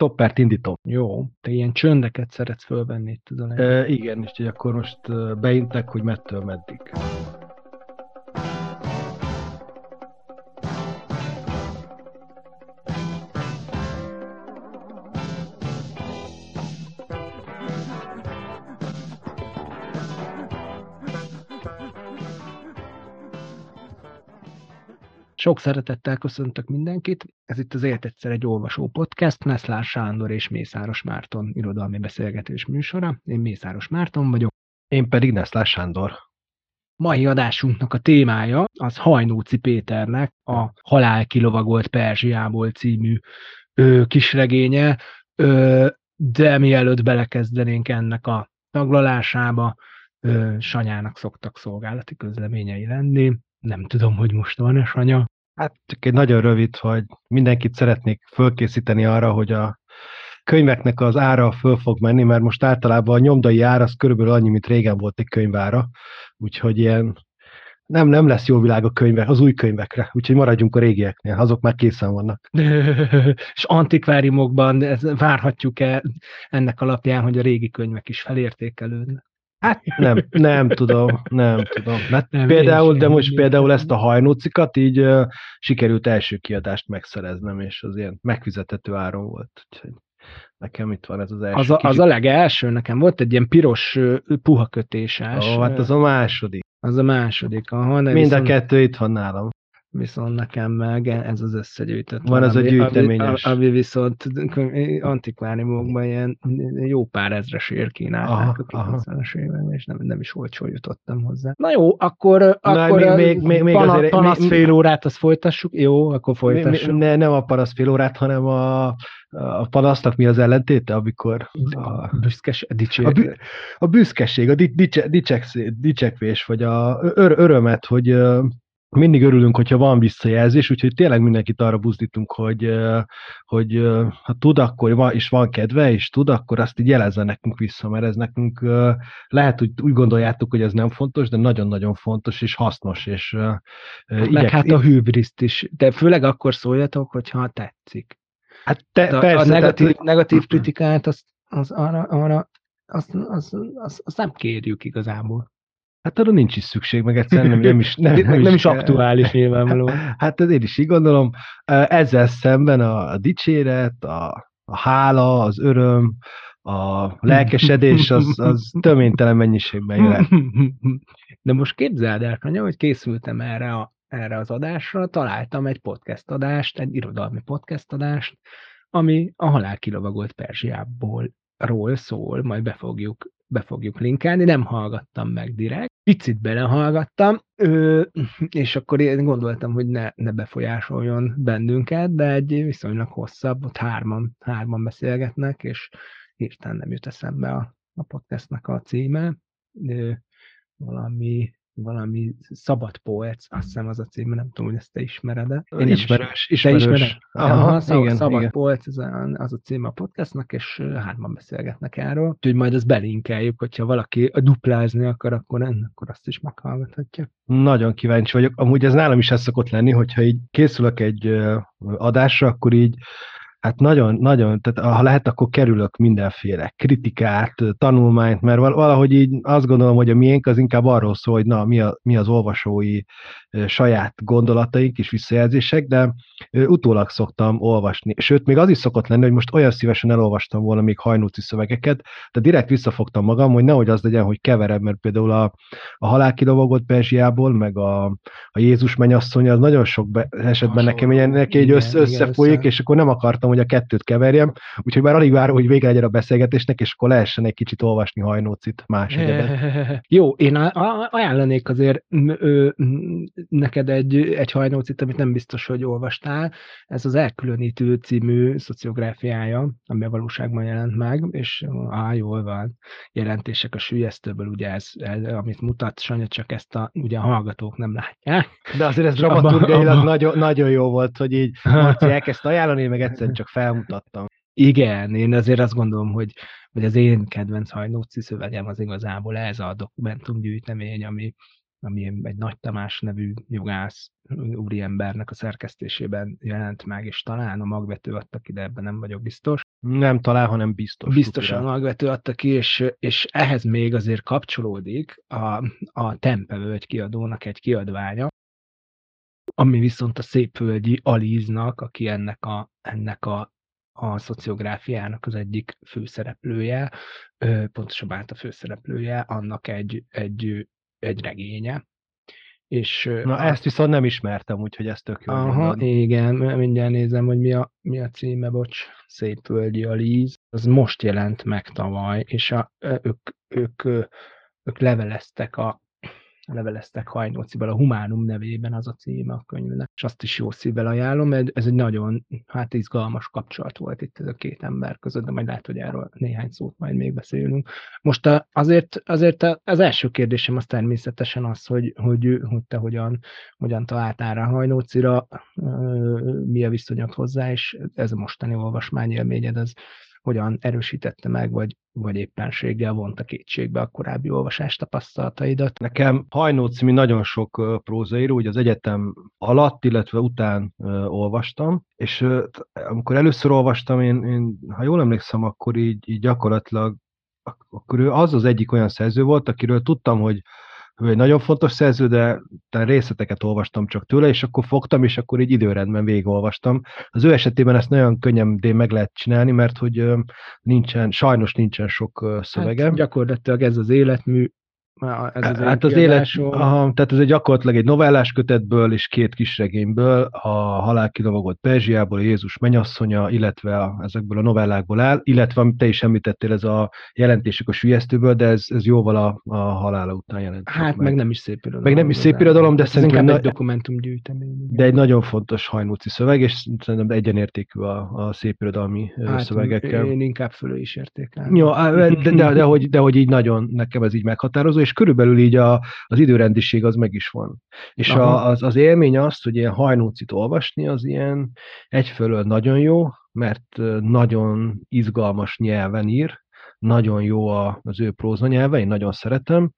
stoppert indítom. Jó, te ilyen csöndeket szeretsz fölvenni itt az e, Igen, és akkor most beintek, hogy mettől meddig. Sok szeretettel köszöntök mindenkit. Ez itt az Élt egyszer egy olvasó podcast, Neszlár Sándor és Mészáros Márton irodalmi beszélgetés műsora. Én Mészáros Márton vagyok. Én pedig Neszlár Sándor. Mai adásunknak a témája az Hajnóci Péternek a Halál kilovagolt Perzsiából című ö, kisregénye, ö, de mielőtt belekezdenénk ennek a taglalásába, ö, Sanyának szoktak szolgálati közleményei lenni, nem tudom, hogy most van-e Sanya. Hát csak egy nagyon rövid, hogy mindenkit szeretnék fölkészíteni arra, hogy a könyveknek az ára föl fog menni, mert most általában a nyomdai ár az körülbelül annyi, mint régen volt egy könyvára, úgyhogy ilyen nem, nem lesz jó világ a könyvek, az új könyvekre, úgyhogy maradjunk a régieknél, azok már készen vannak. És antikváriumokban várhatjuk-e ennek alapján, hogy a régi könyvek is felértékelődnek? Hát nem, nem tudom, nem tudom. Mert nem, például, de most például ezt a hajnócikat így uh, sikerült első kiadást megszereznem, és az ilyen megfizethető áron volt. Úgyhogy nekem itt van ez az első. Az a, kicsit... az a legelső, nekem volt egy ilyen piros puha kötéses. Ó, hát az a második. Az a második. Aha, Mind viszont... a kettő itt van nálam viszont nekem meg ez az összegyűjtött. Van az a gyűjteményes. Ami, ami viszont antikváriumokban ilyen jó pár ezresért kínálták a 90-es években, és nem, nem is olcsó jutottam hozzá. Na jó, akkor, Na, akkor még, még, még, még pana, azért, panasz fél órát, azt folytassuk? Jó, akkor folytassuk. Ne, nem a panasz fél órát, hanem a, a panasznak mi az ellentéte, amikor a, büszkes, a, a, bü, a büszkeség, a dicse, dicsekvés, vagy a ör, örömet, hogy mindig örülünk, hogyha van visszajelzés, úgyhogy tényleg mindenkit arra buzdítunk, hogy, hogy ha tud, akkor van, és van kedve, és tud, akkor azt így jelezze nekünk vissza, mert ez nekünk lehet, hogy úgy gondoljátok, hogy ez nem fontos, de nagyon-nagyon fontos és hasznos. És, hát igyek, meg hát a hűbriszt is, de főleg akkor szóljatok, hogyha tetszik. Hát te, a, persze, a negatív, tehát, negatív kritikát, az, az arra, arra azt, az, az, az nem kérjük igazából. Hát arra nincs is szükség, meg egyszerűen nem, nem is, nem, nem, nem is, is aktuális nyilvánvalóan. Hát ez én is így gondolom. Ezzel szemben a, a dicséret, a, a hála, az öröm, a lelkesedés az, az töménytelen mennyiségben jöhet. De most képzeld el, Kanya, hogy készültem erre, a, erre az adásra, találtam egy podcast adást, egy irodalmi podcast adást, ami a halál kilovagolt Perzsiából ról szól, majd be fogjuk be fogjuk linkelni, nem hallgattam meg direkt, picit belehallgattam, és akkor én gondoltam, hogy ne, ne befolyásoljon bennünket, de egy viszonylag hosszabb, ott hárman, hárman beszélgetnek, és hirtelen nem jut eszembe a, a podcastnak a címe. Valami valami szabad poec, azt hiszem az a cím, nem tudom, hogy ezt te ismered-e. Én ismerős, ismerős. Te ismered? Aha, Aha, szab, igen, szabad igen. poec, az a, az a cím a podcastnak, és hárman beszélgetnek erről. Úgyhogy majd ezt belinkeljük, hogyha valaki duplázni akar, akkor, akkor azt is meghallgathatja. Nagyon kíváncsi vagyok. Amúgy ez nálam is ez szokott lenni, hogyha így készülök egy adásra, akkor így hát nagyon, nagyon, tehát ha lehet, akkor kerülök mindenféle kritikát, tanulmányt, mert valahogy így azt gondolom, hogy a miénk az inkább arról szól, hogy na, mi, a, mi az olvasói saját gondolataink és visszajelzések, de utólag szoktam olvasni. Sőt, még az is szokott lenni, hogy most olyan szívesen elolvastam volna még hajnóci szövegeket, de direkt visszafogtam magam, hogy nehogy az legyen, hogy keverem, mert például a, a halál kilovagolt Perzsiából, meg a, a Jézus mennyasszony, az nagyon sok be, esetben nekem ilyen, neki egy össze, összefolyik, össze. és akkor nem akartam, hogy a kettőt keverjem, úgyhogy már alig várom, hogy vége legyen a beszélgetésnek, és akkor lehessen egy kicsit olvasni hajnócit más egyebet. Jó, én ajánlanék azért neked egy, egy hajnócit, amit nem biztos, hogy olvastál. Ez az Elkülönítő című szociográfiája, ami a valóságban jelent meg, és á, jól van, jelentések a sülyeztőből, ugye ez, ez amit mutat, Sanya, csak ezt a, ugye a hallgatók nem látják. De azért ez dramaturgiailag nagyon, nagyon jó volt, hogy így Marci elkezdte ajánlani, meg egyszerűen csak felmutattam. Igen, én azért azt gondolom, hogy, hogy az én kedvenc hajnóci szövegem az igazából ez a dokumentumgyűjtemény, ami, ami egy Nagy Tamás nevű jogász úriembernek a szerkesztésében jelent meg, és talán a magvető adta ki, de ebben nem vagyok biztos. Nem talán, hanem biztos. Biztosan a magvető adta ki, és, és ehhez még azért kapcsolódik a, a Tempevölgy kiadónak egy kiadványa, ami viszont a Szépvölgyi Alíznak, aki ennek a, ennek a a szociográfiának az egyik főszereplője, pontosabban hát a főszereplője, annak egy, egy, egy regénye. És, Na a... ezt viszont nem ismertem, úgyhogy ez tök jó. Aha, mondod. igen, mindjárt nézem, hogy mi a, mi a címe, bocs, Szép Völgyi a Líz. Az most jelent meg tavaly, és a, ők, ők, ők leveleztek a, leveleztek Hajnócival, a Humánum nevében az a címe a könyvnek, és azt is jó szívvel ajánlom, mert ez egy nagyon hát izgalmas kapcsolat volt itt ez a két ember között, de majd lehet, hogy erről néhány szót majd még beszélünk. Most azért, azért az első kérdésem az természetesen az, hogy, hogy, hogy te hogyan, hogyan találtál rá Hajnócira, mi a viszonyod hozzá, és ez a mostani olvasmányélményed, az hogyan erősítette meg, vagy, vagy éppenséggel vonta kétségbe a korábbi olvasás tapasztalataidat? Nekem Hajnó című nagyon sok prózaíró, ugye az egyetem alatt, illetve után olvastam, és amikor először olvastam, én, én ha jól emlékszem, akkor így, így gyakorlatilag akkor ő az az egyik olyan szerző volt, akiről tudtam, hogy ő egy nagyon fontos szerző, de részleteket olvastam csak tőle, és akkor fogtam, és akkor így időrendben végigolvastam. Az ő esetében ezt nagyon könnyen meg lehet csinálni, mert hogy nincsen, sajnos nincsen sok szövege. Hát gyakorlatilag ez az életmű, ez az hát az élet, aha, tehát ez egy gyakorlatilag egy novellás kötetből és két kisregényből, a Halál kilovagolt Perzsiából, Jézus menyasszonya, illetve a, ezekből a novellákból áll, illetve amit te is említettél, ez a jelentések a sülyeztőből, de ez, ez jóval a, a halála után jelent. Hát meg. meg nem is szép irodalom. Meg nem is szép irodalom, de szerintem... egy dokumentumgyűjtemény. De egy nagyon fontos hajnóci szöveg, és szerintem egyenértékű a, a szép irodalmi hát, szövegekkel. Én inkább fölé is értékelem. Jó, de, de, de, de, hogy, de hogy így nagyon nekem ez így meghatározó, és és körülbelül így a, az időrendiség az meg is van. És a, az, az élmény az, hogy ilyen hajnócit olvasni, az ilyen egyfelől nagyon jó, mert nagyon izgalmas nyelven ír, nagyon jó az ő próza nyelve, én nagyon szeretem,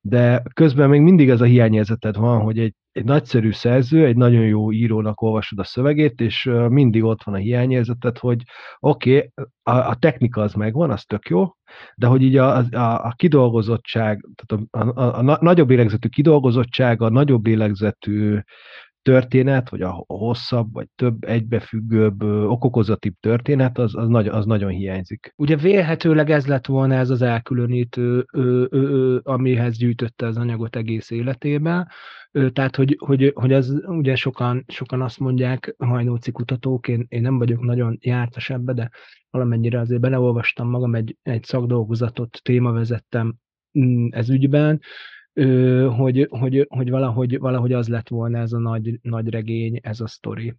de közben még mindig ez a hiányérzeted van, hogy egy, egy nagyszerű szerző, egy nagyon jó írónak olvasod a szövegét, és mindig ott van a hiányérzeted, hogy oké, okay, a, a technika az megvan, az tök jó, de hogy így a, a, a kidolgozottság, tehát a, a, a, a nagyobb lélegzetű kidolgozottság, a nagyobb lélegzetű történet, vagy a hosszabb, vagy több egybefüggőbb, okokozatibb történet, az, az, nagy, az nagyon hiányzik. Ugye vélhetőleg ez lett volna ez az elkülönítő, ö, ö, ö, amihez gyűjtötte az anyagot egész életében. Tehát, hogy, hogy, hogy ez ugye sokan, sokan azt mondják, hajnóci kutatók, én, én nem vagyok nagyon jártas ebbe, de valamennyire azért beleolvastam magam, egy, egy szakdolgozatot témavezettem mm, ez ügyben, hogy, hogy, hogy valahogy, valahogy az lett volna ez a nagy, nagy regény, ez a sztori.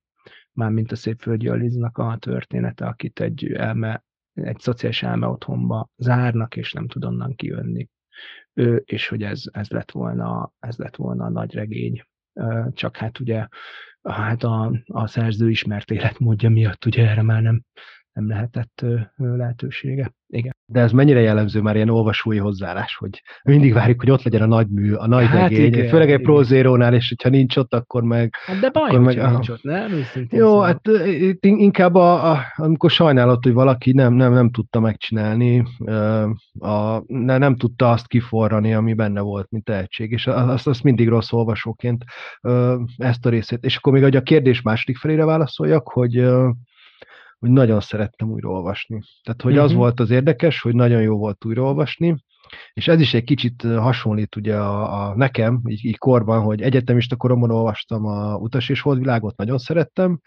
Mármint a Szépföldi Aliznak a története, akit egy elme, egy szociális elme otthonba zárnak, és nem tud onnan kijönni. És hogy ez, ez, lett volna, ez lett volna a nagy regény. Csak hát ugye hát a, a szerző ismert életmódja miatt ugye erre már nem, nem lehetett lehetősége. Igen. De ez mennyire jellemző már ilyen olvasói hozzáállás, hogy mindig várjuk, hogy ott legyen a nagy mű, a nagy hát regény, igen, főleg egy prózérónál, és hogyha nincs ott, akkor meg... Hát de baj, akkor meg, nincs ott, nem? Őszintén Jó, szóval. hát inkább a, a, amikor sajnálat, hogy valaki nem, nem, nem tudta megcsinálni, a, ne, nem tudta azt kiforrani, ami benne volt, mint tehetség, és azt, azt mindig rossz olvasóként ezt a részét. És akkor még a kérdés második felére válaszoljak, hogy hogy nagyon szerettem újraolvasni. Tehát, hogy uh-huh. az mhm. volt az érdekes, hogy nagyon jó volt újraolvasni, és ez is egy kicsit hasonlít ugye a, a nekem, így, így korban, hogy egyetemista koromban olvastam a Utas és Holdvilágot, nagyon szerettem,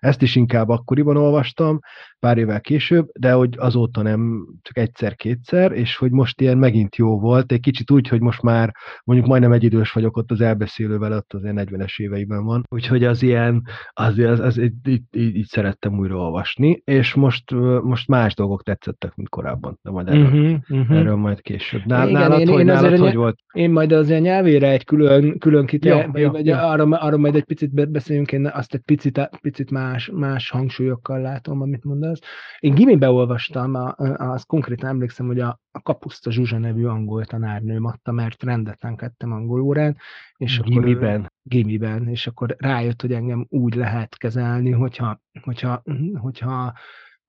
ezt is inkább akkoriban olvastam, pár évvel később, de hogy azóta nem csak egyszer-kétszer, és hogy most ilyen megint jó volt, egy kicsit úgy, hogy most már mondjuk majdnem egy idős vagyok ott az elbeszélővel, ott az 40-es éveiben van, úgyhogy az ilyen, az, az, az így, így, így, szerettem újra olvasni, és most, most más dolgok tetszettek, mint korábban, de majd erről, uh-huh, uh-huh. erről majd később. Nál, Igen, nálad, én, hogy, én nálad hogy volt? Én majd az ilyen nyelvére egy külön, külön kite, ja, ja, ja. Arra, arra majd egy picit beszéljünk, én azt egy picit, picit más, más hangsúlyokkal látom, amit mondasz. Én gimibe olvastam, a, az konkrétan emlékszem, hogy a, a Kapuszta Zsuzsa nevű angol tanárnőm adta, mert rendetlenkedtem angol órán, és Gimiben. akkor gimiben, és akkor rájött, hogy engem úgy lehet kezelni, hogyha, hogyha, hogyha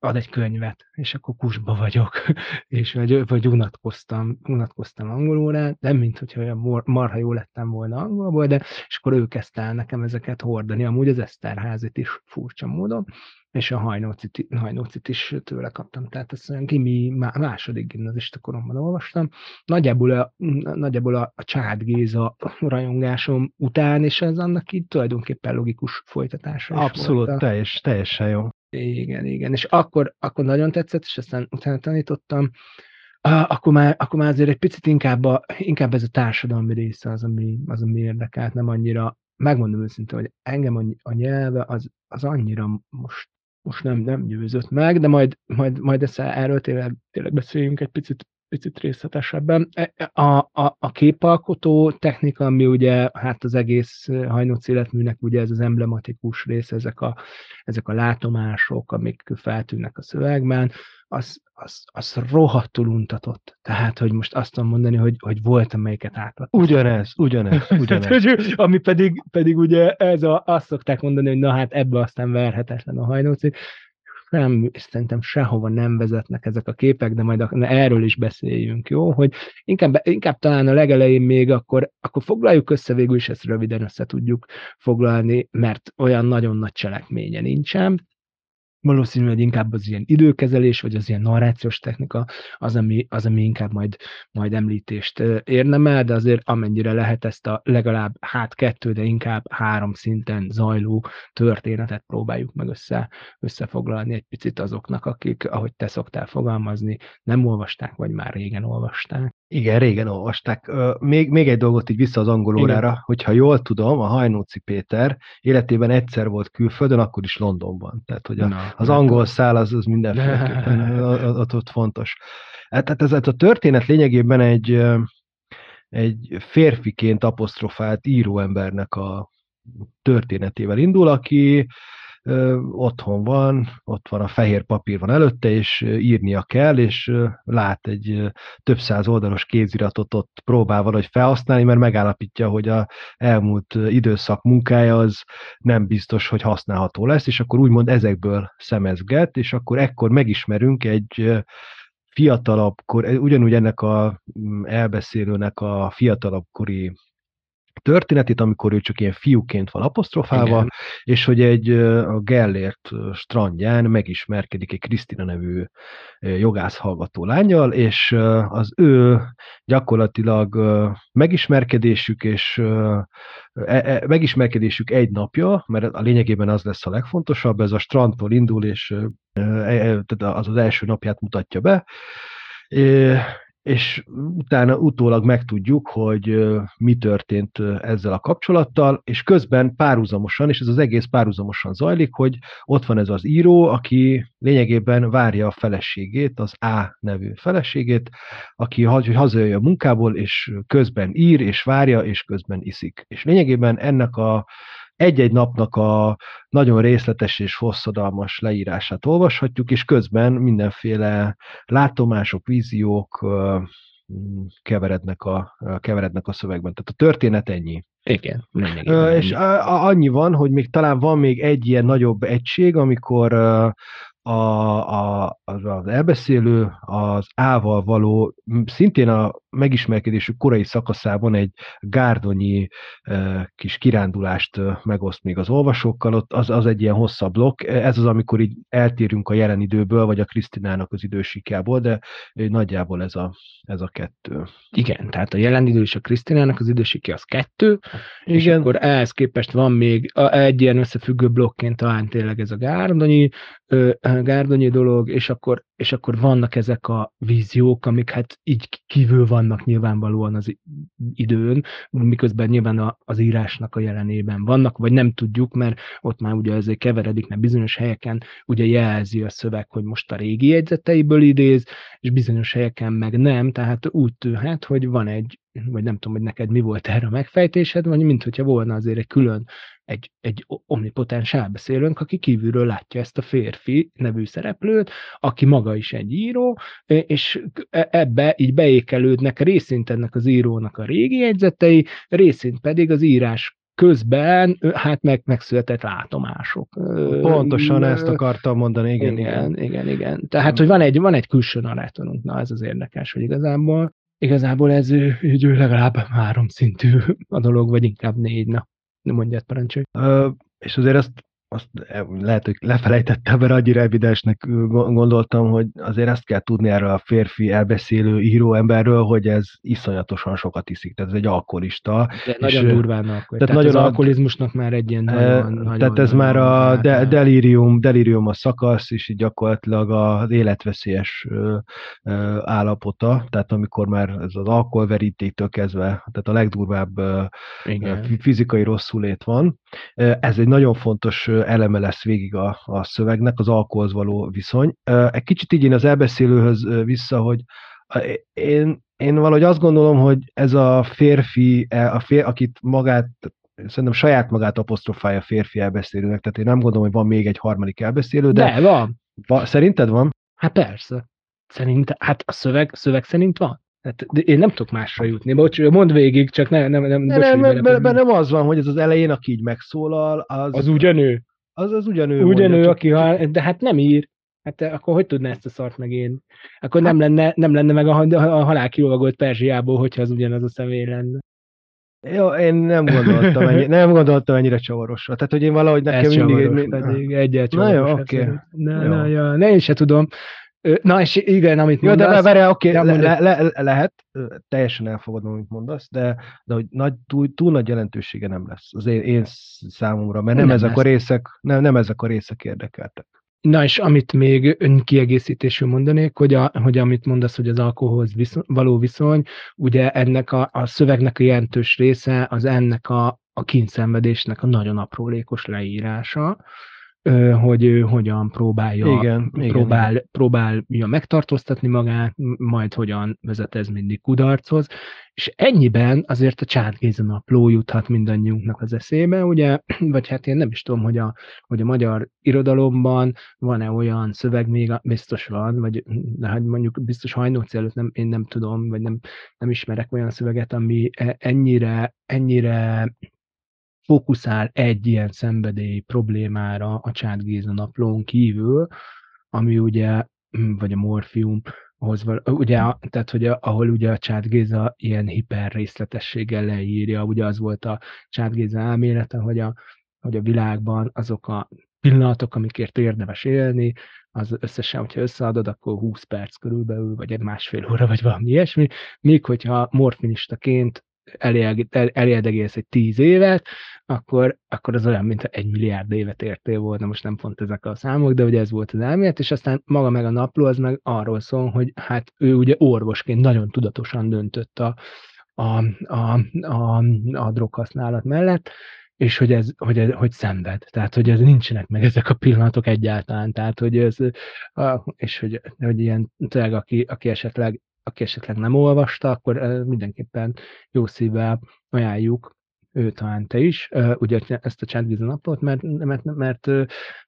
ad egy könyvet, és akkor kusba vagyok, és vagy, vagy unatkoztam, unatkoztam angolórán, nem mint hogyha olyan marha jó lettem volna angolból, de és akkor ő kezdte el nekem ezeket hordani, amúgy az Eszterházit is furcsa módon, és a hajnócit, hajnócit is tőle kaptam, tehát ezt olyan gimi második gimnazista koromban olvastam. Nagyjából a, nagyjából a, a Csád Géza rajongásom után, és ez annak így tulajdonképpen logikus folytatása Abszolút, teljes, teljesen jó. Igen, igen. És akkor, akkor nagyon tetszett, és aztán utána tanítottam, akkor már, akkor már azért egy picit inkább, a, inkább ez a társadalmi része az, ami, az, ami érdekelt, nem annyira, megmondom őszintén, hogy engem a, a nyelve az, az annyira most, most nem, nem győzött meg, de majd, majd, majd ezt erről tényleg, tényleg beszéljünk egy picit picit részletesebben. E, e, a, a, a képalkotó technika, ami ugye hát az egész hajnóc életműnek ugye ez az emblematikus rész, ezek a, ezek a látomások, amik feltűnnek a szövegben, az, az, az rohadtul untatott. Tehát, hogy most azt tudom mondani, hogy, hogy volt, amelyiket átadtam. Ugyanez, ugyanez, ugyanez. Ami pedig, pedig ugye ez a, azt szokták mondani, hogy na hát ebbe aztán verhetetlen a hajnóci nem, szerintem sehova nem vezetnek ezek a képek, de majd erről is beszéljünk, jó? Hogy inkább, inkább talán a legelején még akkor, akkor foglaljuk össze végül is, ezt röviden össze tudjuk foglalni, mert olyan nagyon nagy cselekménye nincsen valószínű, hogy inkább az ilyen időkezelés, vagy az ilyen narrációs technika az, ami, az, ami inkább majd, majd említést érdemel, de azért amennyire lehet ezt a legalább hát kettő, de inkább három szinten zajló történetet próbáljuk meg össze, összefoglalni egy picit azoknak, akik, ahogy te szoktál fogalmazni, nem olvasták, vagy már régen olvasták. Igen, régen olvasták. Még, még egy dolgot így vissza az angol órára, Igen. hogyha jól tudom, a Hajnóci Péter életében egyszer volt külföldön, akkor is Londonban. Tehát, hogy a, Na, az angol szál az, az mindenféleképpen ott, ott fontos. Hát, tehát ez, ez a történet lényegében egy, egy férfiként apostrofált íróembernek a történetével indul, aki otthon van, ott van a fehér papír van előtte, és írnia kell, és lát egy több száz oldalos kéziratot ott próbál valahogy felhasználni, mert megállapítja, hogy a elmúlt időszak munkája az nem biztos, hogy használható lesz, és akkor úgymond ezekből szemezget, és akkor ekkor megismerünk egy fiatalabb kor, ugyanúgy ennek a mm, elbeszélőnek a fiatalabb kori történetét, amikor ő csak ilyen fiúként van apostrofálva, Igen. és hogy egy a Gellért strandján megismerkedik egy Krisztina nevű jogász hallgató lányjal, és az ő gyakorlatilag megismerkedésük és e, e, megismerkedésük egy napja, mert a lényegében az lesz a legfontosabb, ez a strandtól indul, és e, az az első napját mutatja be, és utána utólag megtudjuk, hogy mi történt ezzel a kapcsolattal, és közben párhuzamosan, és ez az egész párhuzamosan zajlik, hogy ott van ez az író, aki lényegében várja a feleségét, az A nevű feleségét, aki hazajöjjön a munkából, és közben ír, és várja, és közben iszik. És lényegében ennek a egy-egy napnak a nagyon részletes és hosszadalmas leírását olvashatjuk, és közben mindenféle látomások, víziók keverednek a, keverednek a szövegben. Tehát a történet ennyi. Igen. És a, annyi van, hogy még talán van még egy ilyen nagyobb egység, amikor a, a, az, az elbeszélő az ával való, szintén a megismerkedésük korai szakaszában egy gárdonyi e, kis kirándulást megoszt még az olvasókkal, ott az, az egy ilyen hosszabb blokk, ez az, amikor így eltérünk a jelen időből, vagy a Krisztinának az idősikából, de nagyjából ez a, ez a kettő. Igen, tehát a jelen idő és a Krisztinának az idősiki az kettő, Igen. és akkor ehhez képest van még egy ilyen összefüggő blokként talán tényleg ez a gárdonyi, gárdonyi dolog, és akkor, és akkor vannak ezek a víziók, amik hát így kívül vannak nyilvánvalóan az időn, miközben nyilván az írásnak a jelenében vannak, vagy nem tudjuk, mert ott már ugye ezért keveredik, mert bizonyos helyeken ugye jelzi a szöveg, hogy most a régi jegyzeteiből idéz, és bizonyos helyeken meg nem, tehát úgy tűnhet, hogy van egy vagy nem tudom, hogy neked mi volt erre a megfejtésed, vagy mint hogyha volna azért egy külön egy, egy omnipotens elbeszélőnk, aki kívülről látja ezt a férfi nevű szereplőt, aki maga is egy író, és e, ebbe így beékelődnek részint ennek az írónak a régi jegyzetei, részint pedig az írás közben hát meg, megszületett látomások. Pontosan ezt akartam mondani, igen, igen. Igen, igen, igen. Tehát, hogy van egy, van egy külső narrátorunk, na ez az érdekes, hogy igazából igazából ez így legalább három szintű a dolog, vagy inkább négy, na, mondját parancsolj. És azért azt azt lehet, hogy lefelejtettem, mert annyira evidensnek gondoltam, hogy azért ezt kell tudni erről a férfi elbeszélő író emberről, hogy ez iszonyatosan sokat iszik, tehát ez egy alkoholista. De nagyon durván alkohol. Tehát, tehát nagyon az alkoholizmusnak már egy ilyen nagyon, nagyon Tehát ez nagyon, már a de, delirium, delirium a szakasz, és így gyakorlatilag az életveszélyes ö, ö, állapota, tehát amikor már ez az alkoholverítéktől kezdve, tehát a legdurvább ö, fizikai rosszulét van. Ez egy nagyon fontos eleme lesz végig a, a szövegnek, az alkoholhoz való viszony. Egy kicsit így én az elbeszélőhöz vissza, hogy én, én valahogy azt gondolom, hogy ez a férfi, e, a fér, akit magát, szerintem saját magát apostrofálja a férfi elbeszélőnek, tehát én nem gondolom, hogy van még egy harmadik elbeszélő, de... De van. Va, szerinted van? Hát persze. Szerint, hát a szöveg, szöveg szerint van. Hát, de én nem tudok másra jutni. Bocs, mondd végig, csak ne, nem, nem, ne, nem, nem, nem, nem az van, hogy ez az elején, aki így megszólal, az... Az ugyanő. Az az ugyanő. Ugyanő, mondja, aki, ha, de hát nem ír. Hát akkor hogy tudná ezt a szart meg én? Akkor hát... nem, lenne, nem lenne meg a, a halál kiolvagolt Perzsiából, hogyha az ugyanaz a személy lenne. Jó, én nem gondoltam, ennyi, nem gondoltam ennyire csavarosra. Tehát, hogy én valahogy nekem Ez mindig... Csavaros, pedig egyet Na jó, oké. Okay. Na, na, ja, ne, én se tudom. Na, és igen, amit Jó, mondasz... de várjál, oké, okay, le, le, le, lehet, teljesen elfogadom, amit mondasz, de, de hogy nagy, túl, túl nagy jelentősége nem lesz az én, én számomra, mert nem, nem ezek lesz. a részek, nem, nem ezek a részek érdekeltek. Na és amit még kiegészítésül mondanék, hogy, a, hogy amit mondasz, hogy az alkoholhoz viszony, való viszony, ugye ennek a, a szövegnek a jelentős része az ennek a, a kínszenvedésnek a nagyon aprólékos leírása, hogy ő hogyan próbálja, igen, próbál, igen. próbálja megtartóztatni magát, majd hogyan vezet ez mindig kudarchoz, és ennyiben azért a Csád Géza napló juthat mindannyiunknak az eszébe, ugye, vagy hát én nem is tudom, hogy a, hogy a magyar irodalomban van-e olyan szöveg, még biztos van, vagy de hát mondjuk biztos hajnóci előtt nem, én nem tudom, vagy nem, nem ismerek olyan szöveget, ami e, ennyire, ennyire fókuszál egy ilyen szenvedély problémára a Csát Géza naplón kívül, ami ugye, hm, vagy a morfium, ahhoz, ugye, tehát, hogy ahol ugye a Csát Géza ilyen hiper részletességgel leírja, ugye az volt a Csát Géza elmélete, hogy a, hogy a világban azok a pillanatok, amikért érdemes élni, az összesen, hogyha összeadod, akkor 20 perc körülbelül, vagy egy másfél óra, vagy valami ilyesmi, míg hogyha morfinistaként elérdegélsz egy tíz évet, akkor, akkor az olyan, mint egy milliárd évet értél volna, most nem pont ezek a számok, de ugye ez volt az elmélet, és aztán maga meg a napló, az meg arról szól, hogy hát ő ugye orvosként nagyon tudatosan döntött a, a, a, a, a droghasználat mellett, és hogy ez, hogy, ez, hogy szenved. Tehát, hogy ez nincsenek meg ezek a pillanatok egyáltalán. Tehát, hogy ez, és hogy, hogy ilyen, tényleg, aki, aki esetleg aki esetleg nem olvasta, akkor mindenképpen jó szívvel ajánljuk ő talán te is, ugye ezt a Csendvízi napot, mert, mert, mert,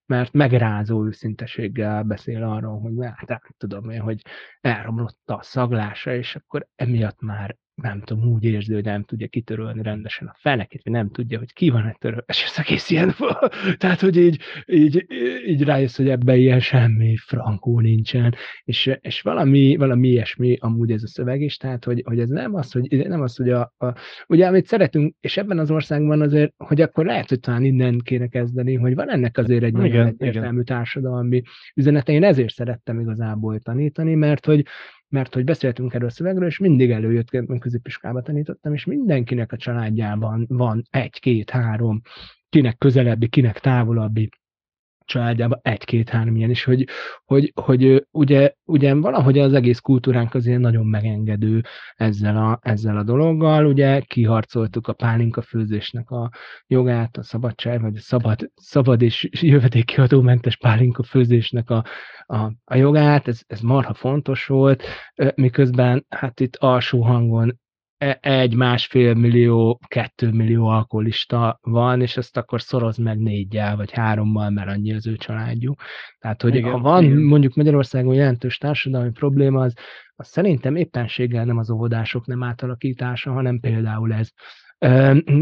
mert megrázó őszinteséggel beszél arról, hogy hát, tudom én, hogy elromlott a szaglása, és akkor emiatt már nem tudom, úgy érzi, hogy nem tudja kitörölni rendesen a fenekét, vagy nem tudja, hogy ki van ettől, és ez egész ilyen, tehát, hogy így, így, így rájössz, hogy ebben ilyen semmi frankó nincsen, és, és valami, valami ilyesmi amúgy ez a szöveg is, tehát, hogy, hogy ez nem az, hogy, nem az, hogy a, a, ugye, amit szeretünk, és ebben az országban azért, hogy akkor lehet, hogy talán innen kéne kezdeni, hogy van ennek azért egy nagyon értelmű társadalmi üzenete, én ezért szerettem igazából tanítani, mert hogy, mert hogy beszéltünk erről a szövegről, és mindig előjött, mert középiskolába tanítottam, és mindenkinek a családjában van egy, két, három, kinek közelebbi, kinek távolabbi családjában egy-két-három ilyen, és hogy, hogy, hogy ugye, ugye valahogy az egész kultúránk azért nagyon megengedő ezzel a, ezzel a dologgal, ugye kiharcoltuk a pálinka főzésnek a jogát, a szabadság, vagy a szabad, szabad és jövedékiadómentes pálinka főzésnek a, a, a jogát, ez, ez marha fontos volt, miközben hát itt alsó hangon egy-másfél millió, kettő millió alkoholista van, és ezt akkor szoroz meg négyel, vagy hárommal, mert annyi az ő családjuk. Tehát, hogy igen, ha van igen. mondjuk Magyarországon jelentős társadalmi probléma, az, az szerintem éppenséggel nem az óvodások nem átalakítása, hanem például ez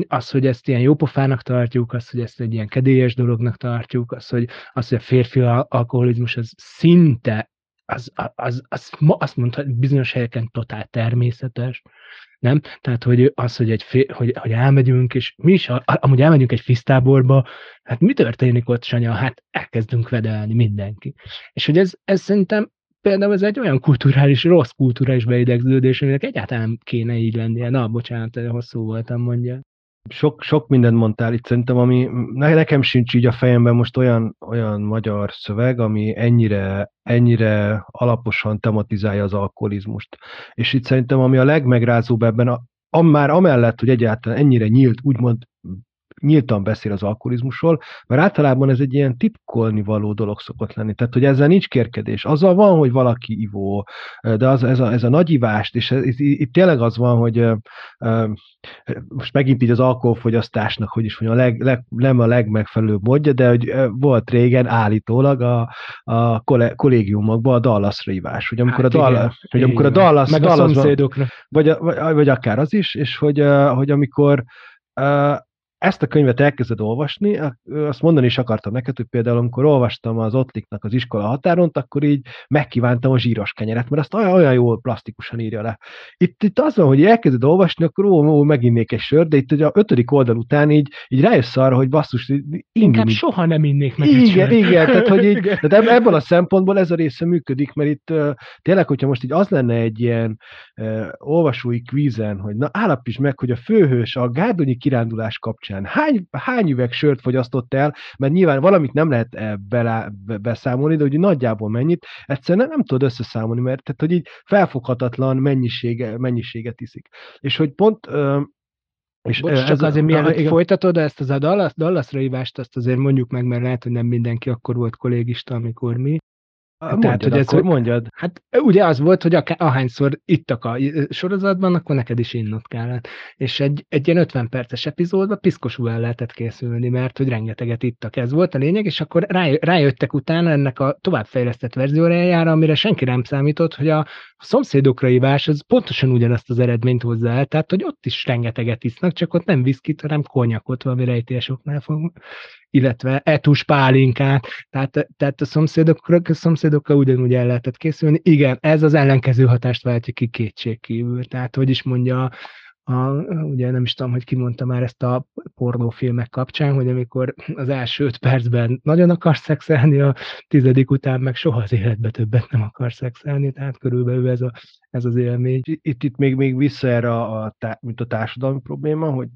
az, hogy ezt ilyen jópofának tartjuk, az, hogy ezt egy ilyen kedélyes dolognak tartjuk, az, hogy, az, hogy a férfi alkoholizmus az szinte, az, az, az, az azt mondta, bizonyos helyeken totál természetes, nem? Tehát, hogy az, hogy, egy fél, hogy, hogy elmegyünk, és mi is, amúgy elmegyünk egy fisztáborba, hát mi történik ott, Sanya? Hát elkezdünk vedelni mindenki. És hogy ez, ez szerintem például ez egy olyan kulturális, rossz kulturális beidegződés, aminek egyáltalán kéne így lennie. Na, bocsánat, hosszú voltam, mondja. Sok, sok mindent mondtál itt szerintem, ami nekem sincs így a fejemben most olyan, olyan magyar szöveg, ami ennyire, ennyire alaposan tematizálja az alkoholizmust. És itt szerintem, ami a legmegrázóbb ebben, a, a, már amellett, hogy egyáltalán ennyire nyílt, úgymond nyíltan beszél az alkoholizmusról, mert általában ez egy ilyen titkolni való dolog szokott lenni. Tehát, hogy ezzel nincs kérkedés. Azzal van, hogy valaki ivó, de az, ez, a, ez a nagy ivást, és ez, itt, tényleg az van, hogy most megint így az alkoholfogyasztásnak, hogy is mondjam, a leg, leg, nem a legmegfelelőbb módja, de hogy volt régen állítólag a, a kollégiumokban a Dallasra ivás, hogy amikor hát a, Dallas, hogy amikor a Dallas, meg a szomszédokra. Vagy, vagy, vagy akár az is, és hogy, hogy amikor ezt a könyvet elkezded olvasni, azt mondani is akartam neked, hogy például amikor olvastam az Ottliknak az iskola határont, akkor így megkívántam a zsíros kenyeret, mert azt olyan, olyan jól plastikusan írja le. Itt, itt az van, hogy elkezded olvasni, akkor ó, ó meginnék egy sört, de itt ugye a ötödik oldal után így, így rájössz arra, hogy basszus, ingim, Inkább így. soha nem innék meg Igen, igen, igen, tehát, hogy így, tehát ebből a szempontból ez a része működik, mert itt tényleg, hogyha most így az lenne egy ilyen uh, olvasói kvízen, hogy na állapíts meg, hogy a főhős a gárdonyi kirándulás kapcsán kapcsán hány, hány üveg sört fogyasztott el, mert nyilván valamit nem lehet eh, bele, beszámolni, de hogy nagyjából mennyit, egyszerűen nem, tudod összeszámolni, mert tehát, hogy így felfoghatatlan mennyisége, mennyiséget iszik. És hogy pont és Bocs, ez csak azért mielőtt igen. folytatod ezt az a Dallas, Dallasra hívást, azt azért mondjuk meg, mert lehet, hogy nem mindenki akkor volt kollégista, amikor mi. Mondjad, Tehát, hogy ez, akkor mondjad. Hát ugye az volt, hogy ahányszor ittak a sorozatban, akkor neked is innod kellett. És egy, egy ilyen 50 perces epizódban piszkosul el lehetett készülni, mert hogy rengeteget ittak. Ez volt a lényeg, és akkor rájöttek utána ennek a továbbfejlesztett verziójára, amire senki nem számított, hogy a, a szomszédokra ivás az pontosan ugyanazt az eredményt hozza el, tehát hogy ott is rengeteget isznak, csak ott nem viszkit, hanem konyakot valami rejtélyesoknál fog illetve etus pálinkát, tehát, tehát a szomszédokkal, a szomszédokkal ugyanúgy el lehetett készülni. Igen, ez az ellenkező hatást váltja ki kétségkívül. Tehát, hogy is mondja a, ugye nem is tudom, hogy kimondta már ezt a pornófilmek kapcsán, hogy amikor az első öt percben nagyon akar szexelni, a tizedik után meg soha az életbe többet nem akar szexelni, tehát körülbelül ez, a, ez az élmény. Itt, itt még, még vissza erre a, a, mint a társadalmi probléma, hogy,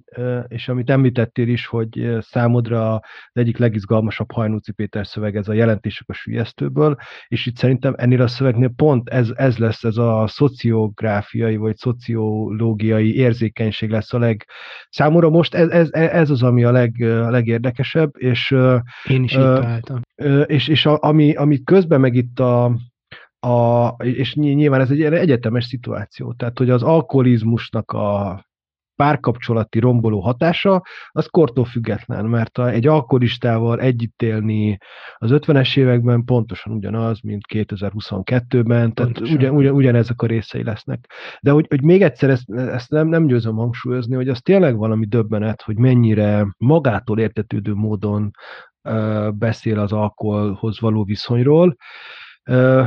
és amit említettél is, hogy számodra az egyik legizgalmasabb Hajnúci Péter szöveg, ez a jelentések a sülyeztőből, és itt szerintem ennél a szövegnél pont ez, ez lesz ez a szociográfiai vagy szociológiai érzékenység lesz a leg... Számomra most ez, ez, ez az, ami a, leg, a legérdekesebb, és... Én is uh, találtam. És, és a, ami, ami közben meg itt a, a, és nyilván ez egy egyetemes szituáció, tehát hogy az alkoholizmusnak a párkapcsolati romboló hatása, az kortól független, mert a, egy alkoholistával együtt élni az 50-es években pontosan ugyanaz, mint 2022-ben, tehát ugyan, ugyan, ugyanezek a részei lesznek. De hogy, hogy még egyszer ezt, ezt nem, nem győzöm hangsúlyozni, hogy az tényleg valami döbbenet, hogy mennyire magától értetődő módon beszél az alkoholhoz való viszonyról,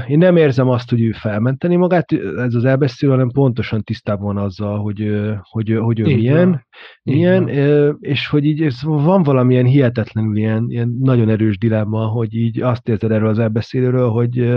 én nem érzem azt, hogy ő felmenteni magát, ez az elbeszélő, hanem pontosan tisztában van azzal, hogy, hogy, hogy ő Így milyen, van. milyen és hogy így ez van valamilyen hihetetlenül ilyen, ilyen nagyon erős dilemma, hogy így azt érzed erről az elbeszélőről, hogy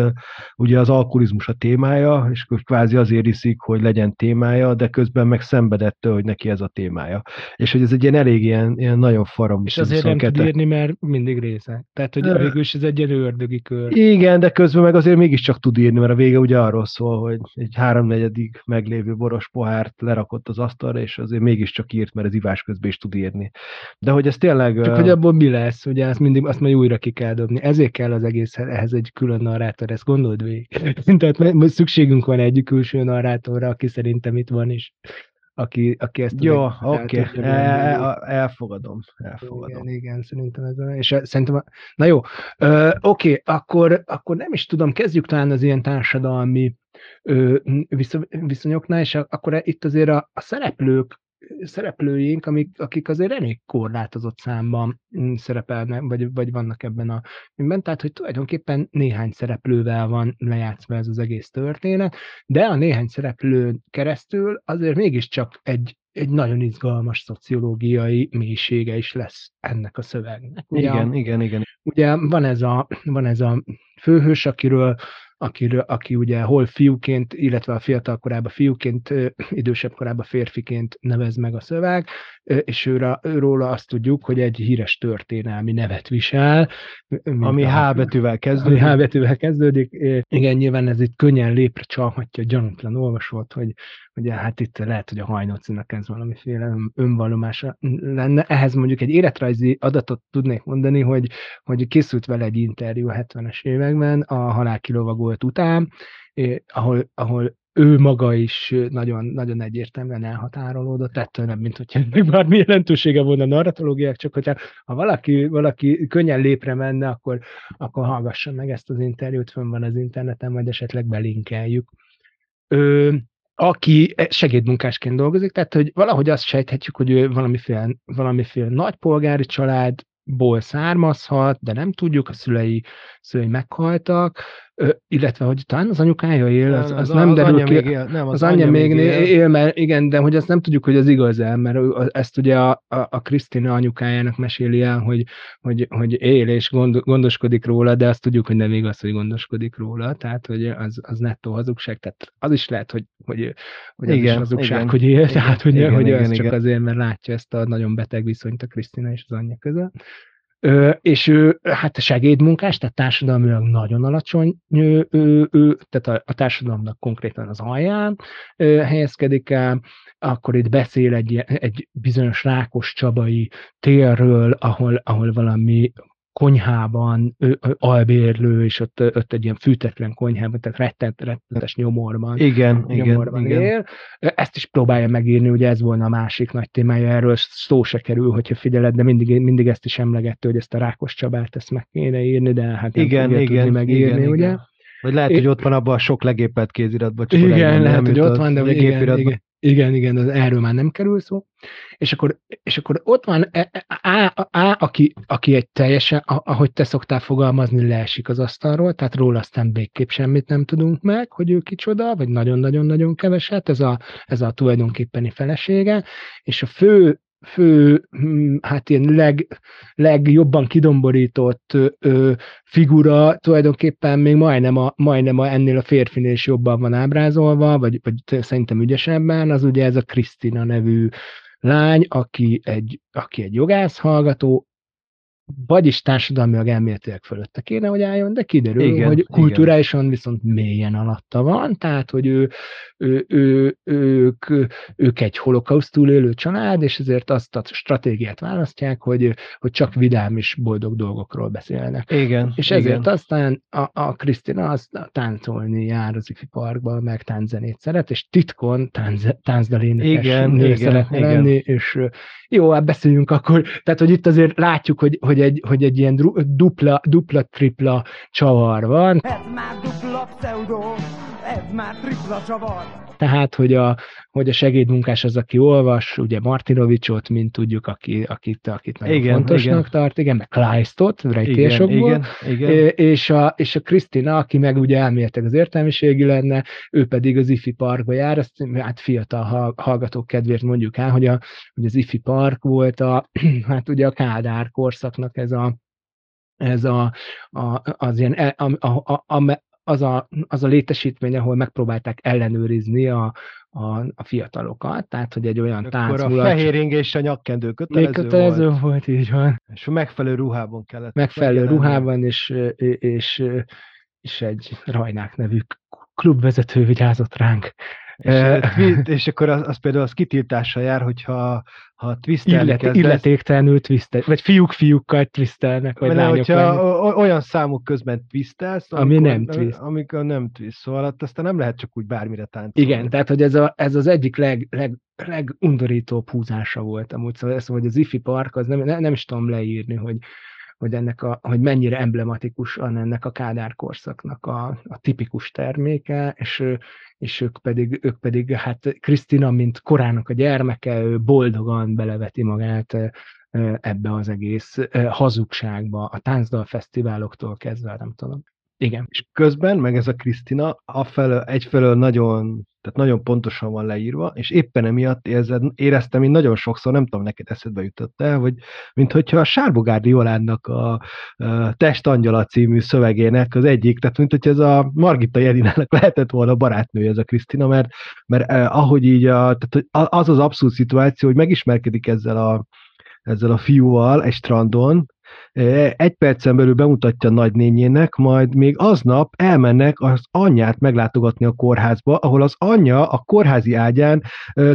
ugye az alkoholizmus a témája, és kvázi azért iszik, hogy legyen témája, de közben meg szenvedette, hogy neki ez a témája. És hogy ez egy ilyen elég ilyen, ilyen nagyon faram. És azért nem tud írni, mert mindig része. Tehát, hogy végül is ez egy ilyen ördögi kör. Igen, de közben meg meg azért mégiscsak tud írni, mert a vége ugye arról szól, hogy egy háromnegyedig meglévő boros pohárt lerakott az asztalra, és azért mégiscsak írt, mert az ivás közben is tud írni. De hogy ez tényleg... Csak hogy abból mi lesz, ugye azt mindig azt majd újra ki kell dobni. Ezért kell az egész ehhez egy külön narrátor, ezt gondold végig. Tehát szükségünk van egy külső narrátorra, aki szerintem itt van is. Aki, aki ezt Jó, oké, okay. el, elfogadom, elfogadom. Igen, igen, szerintem ez és szerintem, na jó, oké, okay, akkor, akkor nem is tudom, kezdjük talán az ilyen társadalmi viszonyoknál, és akkor itt azért a, a szereplők szereplőink, amik, akik azért elég korlátozott számban mm, szerepelnek, vagy, vagy vannak ebben a filmben, tehát hogy tulajdonképpen néhány szereplővel van lejátszva ez az egész történet, de a néhány szereplőn keresztül azért mégiscsak egy, egy nagyon izgalmas szociológiai mélysége is lesz ennek a szövegnek. Ugye, igen, igen, igen. Ugye van ez a, van ez a főhős, akiről akiről, aki ugye hol fiúként, illetve a fiatal korában fiúként, idősebb korában férfiként nevez meg a szöveg, és őre, őróla azt tudjuk, hogy egy híres történelmi nevet visel. Ami a, H betűvel kezdődik. Ami H betűvel kezdődik. Igen, nyilván ez itt könnyen lépre csalhatja gyanútlan olvasót, hogy ugye hát itt lehet, hogy a hajnócinak ez valamiféle önvallomása lenne. Ehhez mondjuk egy életrajzi adatot tudnék mondani, hogy, hogy készült vele egy interjú a 70-es években a halál kilovagolt után, eh, ahol, ahol ő maga is nagyon, nagyon egyértelműen elhatárolódott ettől, nem, mint hogyha ennek bármi jelentősége volna a narratológiák, csak hogyha ha valaki, valaki könnyen lépre menne, akkor, akkor hallgassa meg ezt az interjút, fönn van az interneten, majd esetleg belinkeljük. Ő, aki segédmunkásként dolgozik, tehát hogy valahogy azt sejthetjük, hogy ő valamiféle, valamiféle nagypolgári családból származhat, de nem tudjuk, a szülei, szülei meghaltak, illetve hogy talán az anyukája él, az, az, az nem az derül ki. Él, nem, az, az anyja, anyja még él. él, mert igen, de hogy azt nem tudjuk, hogy az igaz-e, mert ezt ugye a, a, a Krisztina anyukájának meséli el, hogy, hogy, hogy él és gond, gondoskodik róla, de azt tudjuk, hogy nem igaz, hogy gondoskodik róla, tehát hogy az, az nettó hazugság, tehát az is lehet, hogy, hogy, hogy az igen, is hazugság, igen, hogy él, igen, tehát hogy, igen, hogy igen, az igen, csak igen. azért, mert látja ezt a nagyon beteg viszonyt a Krisztina és az anyja között és ő hát segédmunkás, tehát társadalmilag nagyon alacsony, ő, ő, ő, tehát a, a társadalomnak konkrétan az alján helyezkedik el, akkor itt beszél egy, egy bizonyos Rákos Csabai térről, ahol, ahol valami konyhában ő, albérlő, és ott, ott egy ilyen fűtetlen konyhában, tehát rettent, rettenetes nyomorban, igen, nyomorban igen, él. Igen. Ezt is próbálja megírni, ugye ez volna a másik nagy témája, erről szó se kerül, hogyha figyeled, de mindig, mindig ezt is emlegette, hogy ezt a Rákos Csabát ezt meg kéne írni, de hát nem igen, igen, tudni megírni, igen, ugye? Igen. Vagy lehet, hogy ott van abban a sok legépelt kéziratban. Csak igen, lehet, hogy ott van, de igen, igen, igen, igen, az erről már nem kerül szó. És akkor, és akkor ott van A, A, A aki, aki egy teljesen, ahogy te szoktál fogalmazni, leesik az asztalról, tehát róla aztán végképp semmit nem tudunk meg, hogy ő kicsoda, vagy nagyon-nagyon-nagyon keveset, ez a, ez a tulajdonképpeni felesége, és a fő fő, hm, hát ilyen leg, legjobban kidomborított ö, figura tulajdonképpen még majdnem, a, majdnem a, ennél a férfinél is jobban van ábrázolva, vagy, vagy szerintem ügyesebben, az ugye ez a Krisztina nevű lány, aki egy, aki egy jogász hallgató, vagyis társadalmilag elméletileg fölötte kéne, hogy álljon, de kiderül, igen, hogy kulturálisan igen. viszont mélyen alatta van, tehát, hogy ő, ő, ő, ők, ők egy holokausztul élő család, és ezért azt a stratégiát választják, hogy, hogy csak vidám és boldog dolgokról beszélnek. Igen, és ezért igen. aztán a, a Krisztina az táncolni jár az ifi parkba, meg tánczenét szeret, és titkon tánz, táncdalénekes nő igen, szeretne igen. lenni, és jó, hát beszéljünk akkor, tehát, hogy itt azért látjuk, hogy, hogy, egy, hogy egy ilyen dupla, dupla, tripla csavar van. Ez már dupla pseudo, ez már tripla csavar. Tehát, hogy a, hogy a segédmunkás az, aki olvas, ugye Martinovicsot, mint tudjuk, aki, akit, akit nagyon igen, fontosnak igen. tart, igen, meg Kleistot, rejtésokból, igen, igen, igen. És, a, és a Krisztina, aki meg ugye elméletek az értelmiségi lenne, ő pedig az IFI parkba jár, azt hát fiatal hallgatók kedvéért mondjuk el, hogy, a, hogy az IFI park volt a, hát ugye a Kádár korszaknak ez a, ez a, a, az ilyen, e, a, a, a, az a, az a létesítmény, ahol megpróbálták ellenőrizni a, a, a fiatalokat, tehát hogy egy olyan tánc. Akkor a fehér és a nyakkendő kötelező, kötelező volt. volt. így van. És megfelelő ruhában kellett. Megfelelő ruhában, és, és, és egy Rajnák nevű klubvezető vigyázott ránk És, e, és akkor az, az például az kitiltással jár, hogyha ha twistelni Illet, kezdesz... Illetéktelenül twistel, vagy fiúk fiúkkal twistelnek, vagy lányok hogyha lányok. olyan számok közben twistelsz, amikor, ami nem twist. Amikor nem twist, szóval aztán nem lehet csak úgy bármire táncolni. Igen, tehát hogy ez, a, ez az egyik leg, leg, legundorítóbb húzása volt amúgy, szóval, szóval hogy az IFI park, az nem, nem, nem is tudom leírni, hogy, hogy, ennek a, hogy mennyire emblematikusan ennek a Kádár korszaknak a, a tipikus terméke, és, és ők pedig, ők pedig hát Krisztina, mint korának a gyermeke, ő boldogan beleveti magát ebbe az egész hazugságba, a táncdal fesztiváloktól kezdve, nem tudom. Igen. És közben, meg ez a Krisztina, afelől, egyfelől nagyon, tehát nagyon pontosan van leírva, és éppen emiatt érzed, éreztem én nagyon sokszor, nem tudom, neked eszedbe jutott el, hogy mint a Sárbogárdi Jolánnak a, a Testangyala című szövegének az egyik, tehát mint hogy ez a Margita Jelinának lehetett volna barátnője ez a Krisztina, mert, mert eh, ahogy így a, tehát az az abszolút szituáció, hogy megismerkedik ezzel a, ezzel a fiúval egy strandon, egy percen belül bemutatja a nagynényének, majd még aznap elmennek az anyját meglátogatni a kórházba, ahol az anyja a kórházi ágyán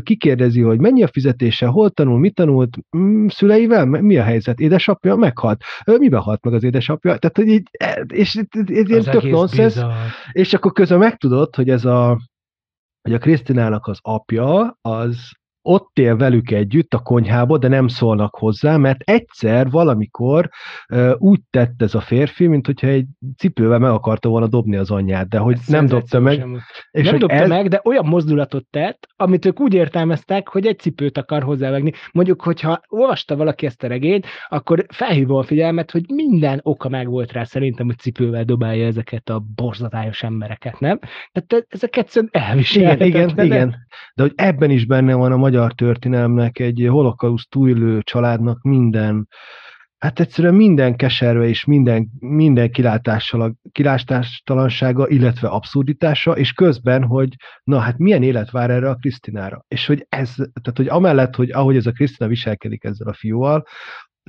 kikérdezi, hogy mennyi a fizetése, hol tanul, mit tanult, mm, szüleivel, mi a helyzet, édesapja meghalt, miben halt meg az édesapja, tehát hogy így, e, és ez ilyen tök nonsens, és akkor közben megtudod, hogy ez a hogy a Krisztinának az apja, az ott él velük együtt a konyhába, de nem szólnak hozzá, mert egyszer valamikor úgy tett ez a férfi, mint hogyha egy cipővel meg akarta volna dobni az anyját, de hogy ez nem dobta meg. És nem dobta ez... meg, de olyan mozdulatot tett, amit ők úgy értelmeztek, hogy egy cipőt akar hozzávegni. Mondjuk, hogyha olvasta valaki ezt a regényt, akkor felhívom a figyelmet, hogy minden oka meg volt rá szerintem, hogy cipővel dobálja ezeket a borzatályos embereket, nem? Tehát ezek egyszerűen elviselhetetlen. Igen, igen, igen. De hogy ebben is benne van a magyar magyar történelmnek, egy holokauszt túlélő családnak minden, hát egyszerűen minden keserve és minden, minden kilátástalansága, illetve abszurditása, és közben, hogy na hát milyen élet vár erre a Krisztinára. És hogy ez, tehát hogy amellett, hogy ahogy ez a Krisztina viselkedik ezzel a fiúval,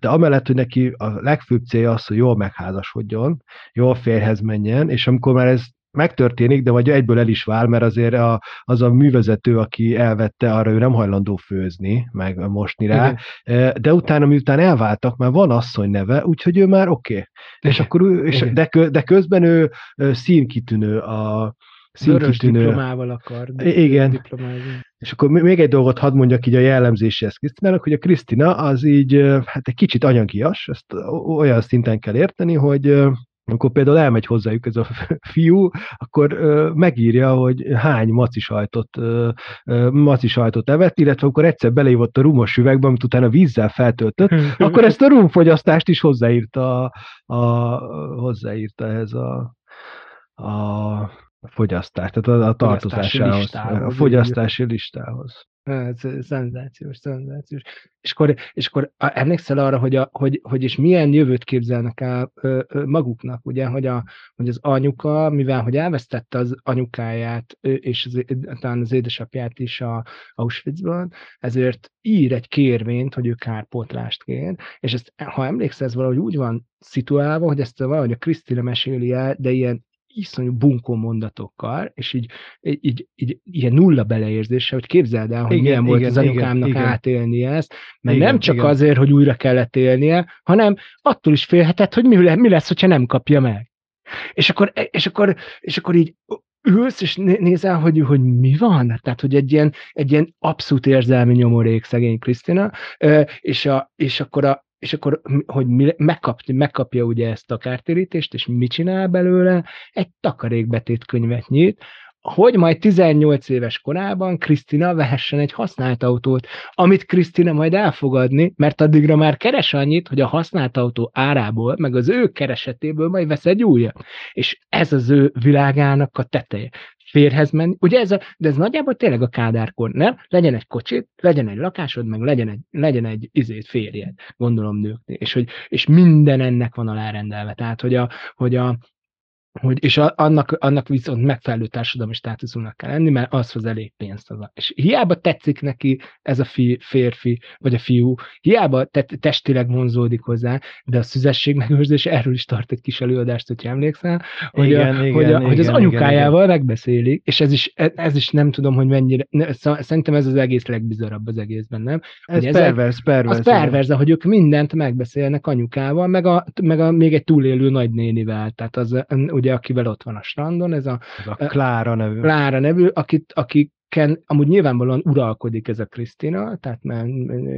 de amellett, hogy neki a legfőbb célja az, hogy jól megházasodjon, jól férhez menjen, és amikor már ez megtörténik, de vagy egyből el is vál, mert azért a, az a művezető, aki elvette, arra ő nem hajlandó főzni, meg mosni rá, Igen. de utána, miután elváltak, már van asszony neve, úgyhogy ő már oké. Okay. És akkor ő, és de, de közben ő színkitűnő a színkitűnő. diplomával akar. Igen. Diplomázni. És akkor még egy dolgot hadd mondjak így a jellemzéséhez Krisztinának, hogy a Krisztina az így, hát egy kicsit anyagias, ezt olyan szinten kell érteni, hogy amikor például elmegy hozzájuk ez a fiú, akkor ö, megírja, hogy hány maci sajtot, ö, ö, maci sajtot evett, illetve akkor egyszer beleívott a rumos üvegbe, amit utána vízzel feltöltött, akkor ezt a rumfogyasztást is hozzáírta, a, hozzáírta ez a, a fogyasztást, tehát a, a tartozásához, a fogyasztási listához. Ez szenzációs, szenzációs. És akkor, és akkor emlékszel arra, hogy, a, hogy, hogy és milyen jövőt képzelnek el maguknak, ugye, hogy, a, hogy az anyuka, mivel hogy elvesztette az anyukáját, és az, talán az édesapját is a Auschwitzban, ezért ír egy kérvényt, hogy ő kárpótlást kér, és ezt, ha emlékszel, ez valahogy úgy van szituálva, hogy ezt valahogy a Krisztina meséli el, de ilyen iszonyú bunkó mondatokkal, és így, így, így, így ilyen nulla beleérzése, hogy képzeld el, hogy igen, milyen volt igen, az anyukámnak igen, átélni ezt, mert igen, nem csak igen. azért, hogy újra kellett élnie, hanem attól is félhetett, hogy mi, mi lesz, hogyha nem kapja meg. És akkor, és akkor, és akkor így ülsz, és nézel, hogy, hogy mi van? Tehát, hogy egy ilyen, egy ilyen abszolút érzelmi nyomorék szegény Krisztina, és, a, és akkor a, és akkor, hogy megkap, megkapja ugye ezt a kártérítést, és mit csinál belőle? Egy takarékbetét könyvet nyit, hogy majd 18 éves korában Krisztina vehessen egy használt autót, amit Krisztina majd elfogadni, mert addigra már keres annyit, hogy a használt autó árából, meg az ő keresetéből majd vesz egy újat. És ez az ő világának a teteje férhez menni. Ugye ez a, de ez nagyjából tényleg a kádárkor, nem? Legyen egy kocsit, legyen egy lakásod, meg legyen egy, legyen egy izét férjed, gondolom nőknél. És, hogy, és minden ennek van alárendelve. Tehát, hogy a, hogy a hogy, és a, annak, annak viszont megfelelő társadalmi státuszúnak kell lenni, mert az hoz elég pénzt. Az a, és hiába tetszik neki ez a fi, férfi, vagy a fiú, hiába te, testileg vonzódik hozzá, de a szüzesség megőrzés, erről is tart egy kis előadást, hogy emlékszel, hogy, igen, a, igen, hogy, a, igen, hogy az anyukájával igen, megbeszélik, és ez is, ez is nem tudom, hogy mennyire, ne, szerintem ez az egész legbizarabb az egészben, nem? Ez hogy pervers, pervers. Az pervers, hogy ők mindent megbeszélnek anyukával, meg a, meg a még egy túlélő nagynénivel, tehát az ugye ugye, akivel ott van a strandon, ez a, ez a Klára nevű. Klára nevű, akit, akik Ken, amúgy nyilvánvalóan uralkodik ez a Krisztina, tehát mert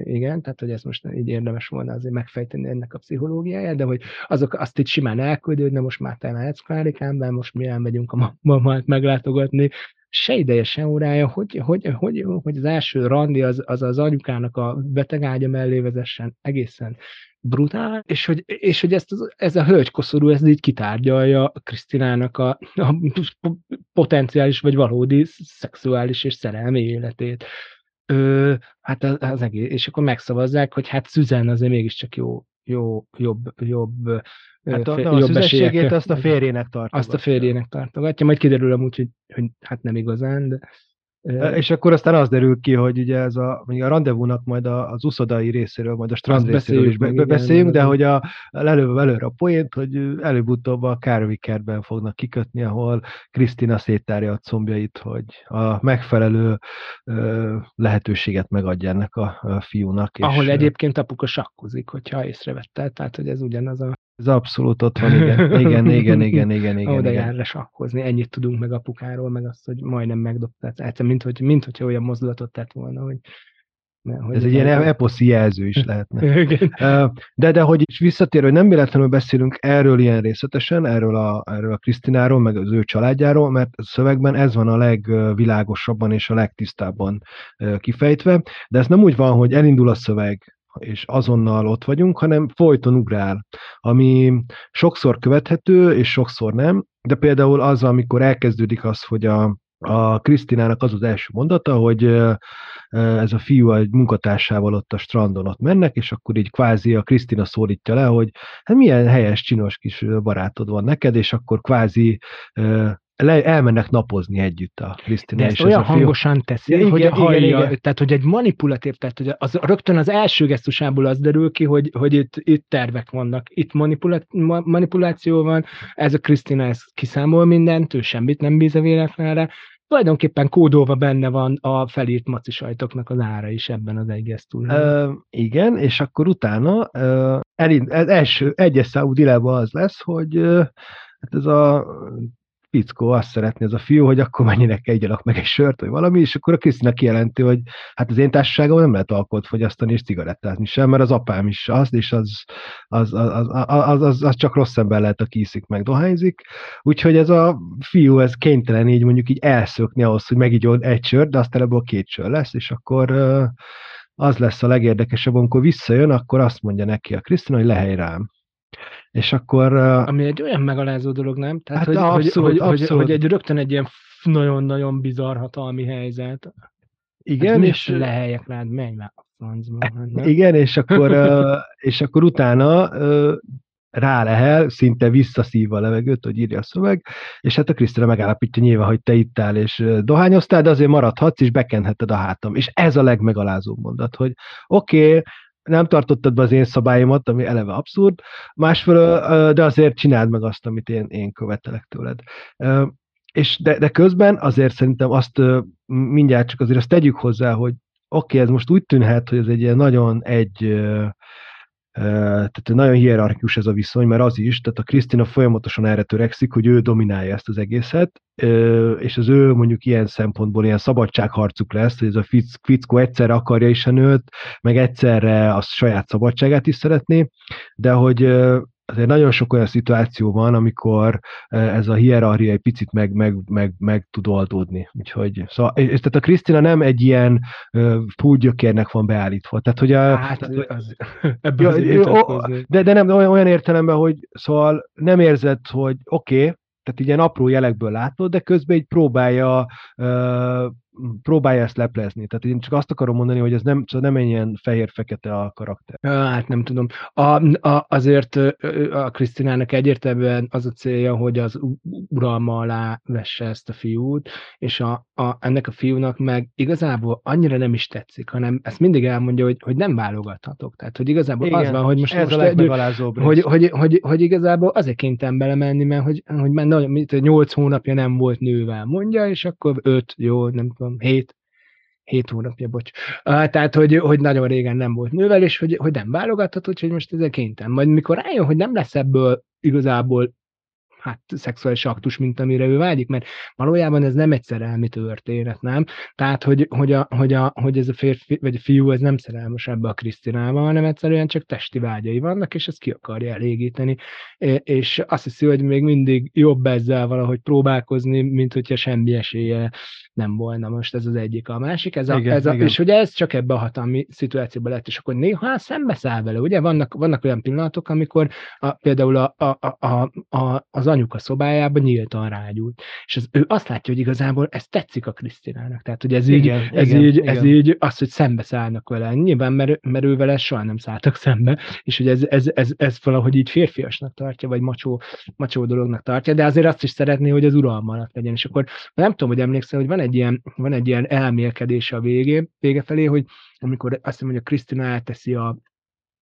igen, tehát hogy ezt most így érdemes volna azért megfejteni ennek a pszichológiáját, de hogy azok azt itt simán elküldi, hogy na most már te mehetsz Klárikánben, most mi elmegyünk a mamát meglátogatni, se ideje, se órája, hogy, hogy, hogy, hogy az első randi az, az az anyukának a beteg ágya mellé vezessen egészen brutál, és hogy, és hogy ezt, ez a hölgykoszorú ez így kitárgyalja Krisztinának a, a potenciális vagy valódi szexuális és szerelmi életét. Ö, hát az, az egész, és akkor megszavazzák, hogy hát Szüzen azért mégiscsak jó, jó, jobb, jobb Hát a, a szüzességét azt a férjének tartogatja. Azt a férjének tartogatja, majd kiderül amúgy, hogy, hogy hát nem igazán, de és akkor aztán az derül ki, hogy ugye ez a, a rendezvúnak majd az uszodai részéről, majd a strand Azt részéről is be, beszéljünk, de hogy a, előbb előre a poént, hogy előbb-utóbb a Kárvikerben fognak kikötni, ahol Krisztina széttárja a combjait, hogy a megfelelő ö, lehetőséget megadja ennek a, a fiúnak. Ahol és, egyébként apuka sakkozik, hogyha észrevette, tehát hogy ez ugyanaz a ez abszolút ott van, igen. Igen, igen, igen, igen, igen. Oda jár lesakkozni, ennyit tudunk meg apukáról, meg azt, hogy majdnem megdobtát. Egyszer, mint, hogy, mint hogyha olyan mozdulatot tett volna, hogy hogy Ez egy ilyen eposzi jelző is lehetne. de, de hogy is visszatér, hogy nem véletlenül beszélünk erről ilyen részletesen, erről a, erről a Krisztináról, meg az ő családjáról, mert a szövegben ez van a legvilágosabban és a legtisztábban kifejtve, de ez nem úgy van, hogy elindul a szöveg, és azonnal ott vagyunk, hanem folyton ugrál, ami sokszor követhető, és sokszor nem, de például az, amikor elkezdődik az, hogy a, a Krisztinának az az első mondata, hogy ez a fiú egy munkatársával ott a strandon ott mennek, és akkor így kvázi a Krisztina szólítja le, hogy hát milyen helyes, csinos kis barátod van neked, és akkor kvázi le, elmennek napozni együtt a Krisztina. És olyan ez a hangosan teszi, igen, hogy igen, hallja, igen, igen. tehát hogy egy manipulatív, tehát hogy az, rögtön az első gesztusából az derül ki, hogy, hogy itt, itt tervek vannak, itt manipula, manipuláció van, ez a Krisztina ez kiszámol mindent, ő semmit nem bíz a véletlenre, tulajdonképpen kódolva benne van a felírt maci sajtoknak az ára is ebben az egy gesztusban. igen, és akkor utána uh, elind, ez első egyes számú dilában az lesz, hogy uh, hát ez a fickó azt szeretné ez a fiú, hogy akkor menjenek egyanak meg egy sört, vagy valami, és akkor a Krisztina kijelenti, hogy hát az én társaságom nem lehet alkoholt fogyasztani és cigarettázni sem, mert az apám is az, és az, az, az, az, az, az, az csak rossz ember lehet, aki iszik meg dohányzik. Úgyhogy ez a fiú, ez kénytelen így mondjuk így elszökni ahhoz, hogy megígyod egy sört, de aztán ebből két sör lesz, és akkor az lesz a legérdekesebb, amikor visszajön, akkor azt mondja neki a Krisztina, hogy lehely rám és akkor... Ami egy olyan megalázó dolog, nem? Tehát, hát hogy, abszolút, hogy, abszolút. Hogy, hogy egy rögtön egy ilyen nagyon-nagyon bizarr hatalmi helyzet. Igen, hát és... Lehelyek rád, menj már a francba. Hát igen, és akkor, és akkor utána rá lehel, szinte visszaszívva a levegőt, hogy írja a szöveg, és hát a Krisztina megállapítja nyilván, hogy te ittál és dohányoztál, de azért maradhatsz, és bekenheted a hátam. És ez a legmegalázóbb mondat, hogy oké, okay, nem tartottad be az én szabályomat, ami eleve abszurd, másfelől, de azért csináld meg azt, amit én, én követelek tőled. És de, de közben azért szerintem azt mindjárt csak azért azt tegyük hozzá, hogy oké, okay, ez most úgy tűnhet, hogy ez egy ilyen nagyon egy tehát nagyon hierarchikus ez a viszony, mert az is, tehát a Krisztina folyamatosan erre törekszik, hogy ő dominálja ezt az egészet, és az ő mondjuk ilyen szempontból ilyen szabadságharcuk lesz, hogy ez a fickó egyszerre akarja is a nőt, meg egyszerre a saját szabadságát is szeretné, de hogy azért nagyon sok olyan szituáció van, amikor e, ez a hierarchia egy picit meg, meg, meg, meg tud oldódni. Úgyhogy, szóval, és, tehát a Krisztina nem egy ilyen púgyökérnek van beállítva. Tehát, hogy a, hát, tehát, az, az de, de nem olyan, olyan értelemben, hogy szóval nem érzed, hogy oké, okay, tehát ilyen apró jelekből látod, de közben így próbálja uh, próbálja ezt leplezni. Tehát én csak azt akarom mondani, hogy ez nem, szóval nem ilyen fehér-fekete a karakter. Hát nem tudom. A, a, azért a Krisztinának egyértelműen az a célja, hogy az uralma alá vesse ezt a fiút, és a, a, ennek a fiúnak meg igazából annyira nem is tetszik, hanem ezt mindig elmondja, hogy, hogy nem válogathatok. Tehát, hogy igazából Igen, az van, hogy most, ez most a egy, hogy, hogy, hogy, hogy, igazából azért kénytem belemenni, mert hogy, hogy már nagyon, 8 hónapja nem volt nővel, mondja, és akkor 5, jó, nem tudom, 7, 7 hónapja, bocs. Tehát, hogy, hogy nagyon régen nem volt nővel, és hogy, hogy nem válogatható, hogy most ezek kénytem. Majd mikor rájön, hogy nem lesz ebből igazából hát szexuális aktus, mint amire ő vágyik, mert valójában ez nem egy szerelmi történet, nem? Tehát, hogy, hogy, a, hogy, a, hogy ez a férfi, vagy a fiú, ez nem szerelmes ebbe a Krisztinával, hanem egyszerűen csak testi vágyai vannak, és ezt ki akarja elégíteni, és azt hiszi, hogy még mindig jobb ezzel valahogy próbálkozni, mint hogyha semmi esélye nem volna most ez az egyik. A másik, ez a, igen, ez a, igen. és ugye ez csak ebbe a hatalmi szituációban lett, és akkor néha szembeszáll vele, ugye? Vannak, vannak olyan pillanatok, amikor a, például a, a, a, a, az anyuka szobájában nyíltan rágyújt. És az, ő azt látja, hogy igazából ez tetszik a Krisztinának. Tehát, hogy ez igen, így, ez igen, így, igen. ez így az, hogy szembeszállnak vele. Nyilván, mert, mert ő vele soha nem szálltak szembe, és hogy ez, ez, ez, ez valahogy így férfiasnak tartja, vagy macsó, macsó dolognak tartja, de azért azt is szeretné, hogy az uralma alatt legyen. És akkor nem tudom, hogy emlékszel, hogy van egy ilyen, van egy ilyen elmélkedés a végé, vége felé, hogy amikor azt hiszem, hogy a Krisztina elteszi a,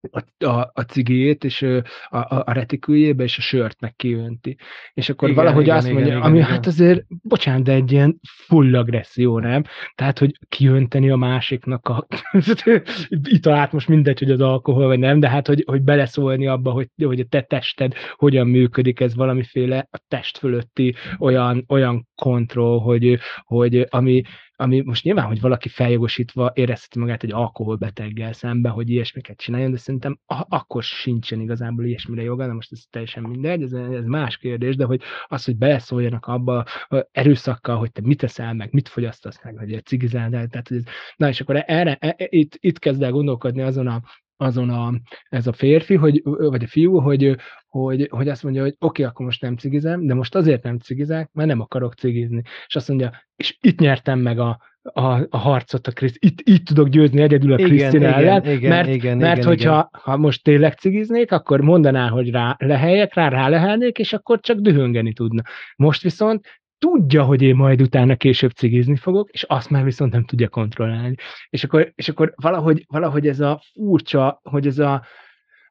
a, a, a cigét, és a, a, a retiküljébe, és a sört meg kiönti. És akkor igen, valahogy igen, azt igen, mondja, igen, ami igen. hát azért, bocsánat, de egy ilyen full agresszió, nem? Tehát, hogy kiönteni a másiknak a italát, most mindegy, hogy az alkohol vagy nem, de hát, hogy, hogy beleszólni abba, hogy, hogy a te tested hogyan működik, ez valamiféle a test fölötti olyan, olyan kontroll, hogy, hogy ami, ami most nyilván, hogy valaki feljogosítva érezheti magát egy alkoholbeteggel szembe, hogy ilyesmiket csináljon, de szerintem akkor sincsen igazából ilyesmire joga, de most ez teljesen mindegy, ez, ez más kérdés, de hogy az, hogy beleszóljanak abba erőszakkal, hogy te mit teszel meg, mit fogyasztasz meg, hogy cigizál, tehát hogy ez, na és akkor erre, e, e, itt, itt kezd el gondolkodni azon a, azon a, ez a férfi, hogy, vagy a fiú, hogy, hogy, hogy azt mondja, hogy oké, okay, akkor most nem cigizem, de most azért nem cigizek, mert nem akarok cigizni. És azt mondja, és itt nyertem meg a, a, a harcot a Kriszt, itt, itt tudok győzni egyedül a Krisztina ellen, igen, mert, igen, mert igen, hogyha igen. ha most tényleg cigiznék, akkor mondaná, hogy rá leheljek, rá rá lehelnék, és akkor csak dühöngeni tudna. Most viszont tudja, hogy én majd utána később cigizni fogok, és azt már viszont nem tudja kontrollálni. És akkor, és akkor valahogy, valahogy ez a furcsa, hogy ez a,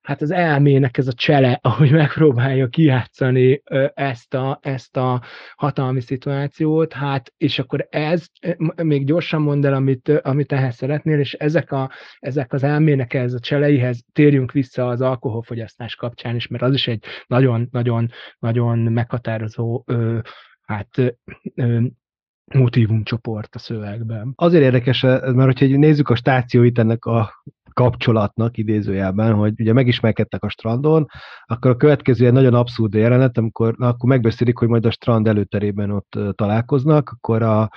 hát az elmének ez a csele, ahogy megpróbálja kijátszani ezt a, ezt a hatalmi szituációt, hát, és akkor ez, még gyorsan mondd el, amit, amit ehhez szeretnél, és ezek, a, ezek az elmének ez a cseleihez térjünk vissza az alkoholfogyasztás kapcsán is, mert az is egy nagyon-nagyon-nagyon meghatározó hát motivumcsoport a szövegben. Azért érdekes, mert hogyha nézzük a stációit ennek a kapcsolatnak idézőjelben, hogy ugye megismerkedtek a strandon, akkor a következő egy nagyon abszurd jelenet, amikor na, akkor megbeszélik, hogy majd a strand előterében ott találkoznak, akkor a,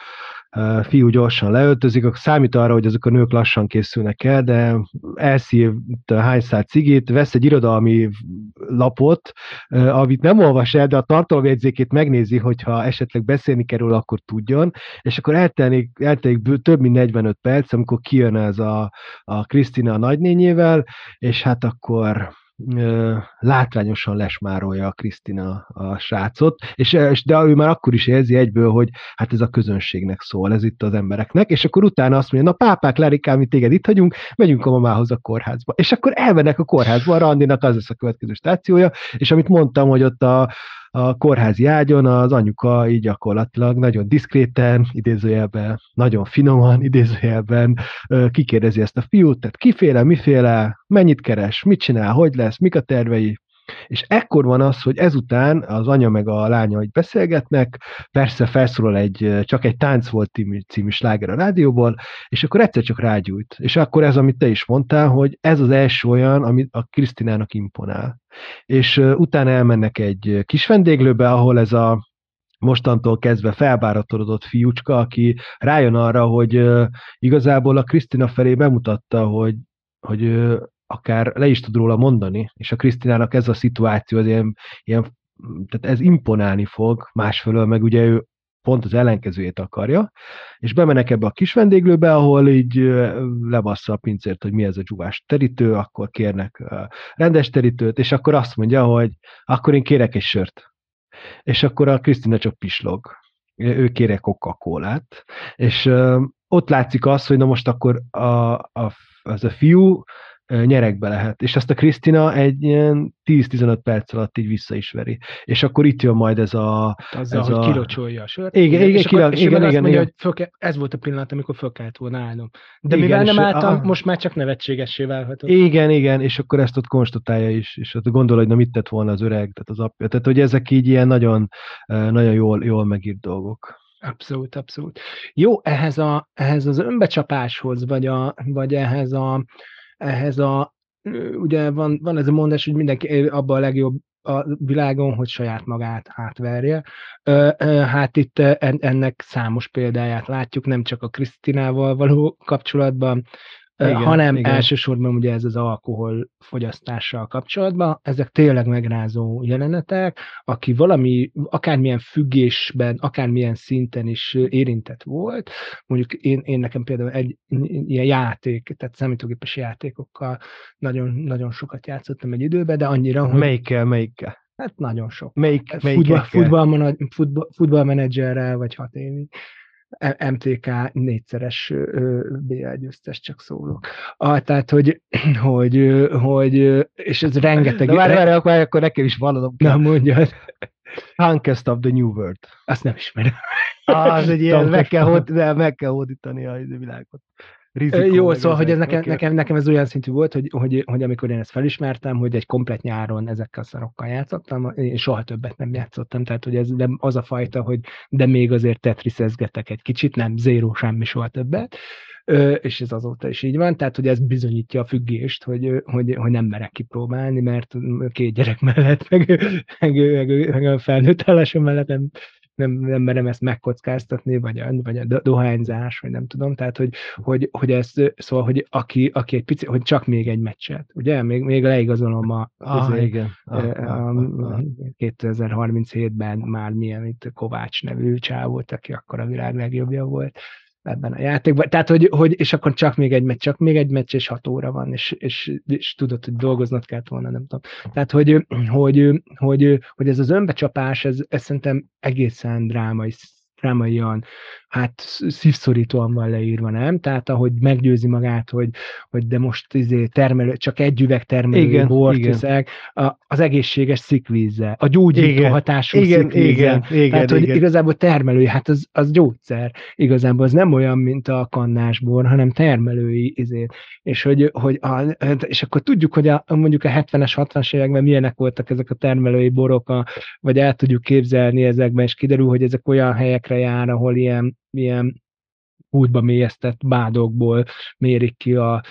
fiú gyorsan leöltözik, akkor számít arra, hogy azok a nők lassan készülnek el, de elszív hány szál cigit, vesz egy irodalmi lapot, amit nem olvas el, de a tartalomjegyzékét megnézi, hogyha esetleg beszélni kerül, akkor tudjon, és akkor eltelik, eltelik több mint 45 perc, amikor kijön ez a, a Krisztina a nagynényével, és hát akkor látványosan lesmárolja a Krisztina a srácot, és, és de ő már akkor is érzi egyből, hogy hát ez a közönségnek szól, ez itt az embereknek, és akkor utána azt mondja, na pápák, Lerikám, mi téged itt hagyunk, megyünk a mamához a kórházba. És akkor elmennek a kórházba, a Randinak az lesz a következő stációja, és amit mondtam, hogy ott a, a kórházi ágyon az anyuka így gyakorlatilag nagyon diszkréten, idézőjelben, nagyon finoman, idézőjelben kikérdezi ezt a fiút, tehát kiféle, miféle, mennyit keres, mit csinál, hogy lesz, mik a tervei, és ekkor van az, hogy ezután az anya meg a lánya hogy beszélgetnek, persze felszólal egy, csak egy tánc volt című, című sláger a rádióból, és akkor egyszer csak rágyújt. És akkor ez, amit te is mondtál, hogy ez az első olyan, ami a Krisztinának imponál. És utána elmennek egy kis vendéglőbe, ahol ez a mostantól kezdve felbáratodott fiúcska, aki rájön arra, hogy igazából a Krisztina felé bemutatta, hogy, hogy akár le is tud róla mondani, és a Krisztinának ez a szituáció az ilyen, ilyen tehát ez imponálni fog, másfelől meg ugye ő pont az ellenkezőjét akarja, és bemenek ebbe a kis vendéglőbe, ahol így lebassza a pincért, hogy mi ez a dzsuvás terítő, akkor kérnek rendes terítőt, és akkor azt mondja, hogy akkor én kérek egy sört. És akkor a Krisztina csak pislog. Ő kérek coca és ott látszik az, hogy na most akkor a, a, az a fiú nyerekbe lehet. És ezt a Krisztina egy ilyen 10-15 perc alatt így vissza is veri. És akkor itt jön majd ez a... Azzal, ez hogy a... kilocsolja a sört. Igen, igen, és, kila, akkor, és igen, igen, azt mondja, igen. hogy kell, ez volt a pillanat, amikor föl kellett volna állnom. De Igen, mivel nem álltam, ah. most már csak nevetségessé válhatott. Igen, igen, és akkor ezt ott konstatálja is, és ott gondol, hogy na mit tett volna az öreg, tehát az apja. Tehát, hogy ezek így ilyen nagyon, nagyon jól, jól megírt dolgok. Abszolút, abszolút. Jó, ehhez, a, ehhez az önbecsapáshoz, vagy, a, vagy ehhez a, ehhez a, ugye van, van ez a mondás, hogy mindenki abban a legjobb a világon, hogy saját magát átverje. Hát itt ennek számos példáját látjuk, nem csak a Krisztinával való kapcsolatban, Igen, hanem igen. elsősorban ugye ez az alkohol fogyasztással kapcsolatban. Ezek tényleg megrázó jelenetek, aki valami, akármilyen függésben, akármilyen szinten is érintett volt, mondjuk én, én nekem például egy ilyen játék, tehát számítógépes játékokkal nagyon, nagyon sokat játszottam egy időben, de annyira, hogy Melyikkel, melyikkel? hát nagyon sok. Melyik, Futball, melyikkel? futball, futball, futballmenedzserrel, vagy hat évig. M- MTK négyszeres BL győztes, csak szólok. Ah, tehát, hogy, hogy, hogy, és ez rengeteg... De várj, várj, akkor, akkor nekem is vallanom Na mondjad, Conquest of the New World. azt nem ismerem. Ah, az egy ilyen, meg kell, hód, meg kell hódítani a világot. Rizikó, Jó, szóval, hogy ez nekem, nekem, nekem ez olyan szintű volt, hogy, hogy, hogy amikor én ezt felismertem, hogy egy komplet nyáron ezekkel a szarokkal játszottam, én soha többet nem játszottam, tehát hogy ez nem az a fajta, hogy de még azért tetrisezgetek egy kicsit, nem, zéró, semmi soha többet. És ez azóta is így van, tehát hogy ez bizonyítja a függést, hogy, hogy, hogy nem merek kipróbálni, mert két gyerek mellett, meg, meg, meg, meg a felnőtt állásom mellett nem, nem, nem merem ezt megkockáztatni, vagy a, vagy a do- dohányzás, vagy nem tudom, tehát hogy, hogy, hogy ez, szóval, hogy aki, aki egy pici, hogy csak még egy meccset, ugye, még, még leigazolom a, Ah, izé, igen. Ah, ö, ah, a, ah, ah. 2037-ben már milyen itt Kovács nevű csávót, aki akkor a világ legjobbja volt ebben a játékban. Tehát, hogy, hogy és akkor csak még egy meccs, csak még egy meccs, és hat óra van, és, és, és tudod, hogy dolgoznod kellett volna, nem tudom. Tehát, hogy, hogy, hogy, hogy ez az önbecsapás, ez, ez szerintem egészen drámai, drámaian, hát szívszorítóan van leírva, nem? Tehát, ahogy meggyőzi magát, hogy, hogy de most izé termelő, csak egy üveg termelő Igen, bort igen. viszek, a, az egészséges szikvízzel, a gyógyító Igen, hatású Igen, szikvízzel. igen, igen, Tehát, hogy igen. igazából termelői, hát az, az gyógyszer. Igazából az nem olyan, mint a kannásbor, hanem termelői izé. És, hogy, hogy a, és akkor tudjuk, hogy a, mondjuk a 70-es, 60-as években milyenek voltak ezek a termelői borok, a, vagy el tudjuk képzelni ezekben, és kiderül, hogy ezek olyan helyekre jár, ahol ilyen, ilyen útba mélyeztett bádokból mérik ki a,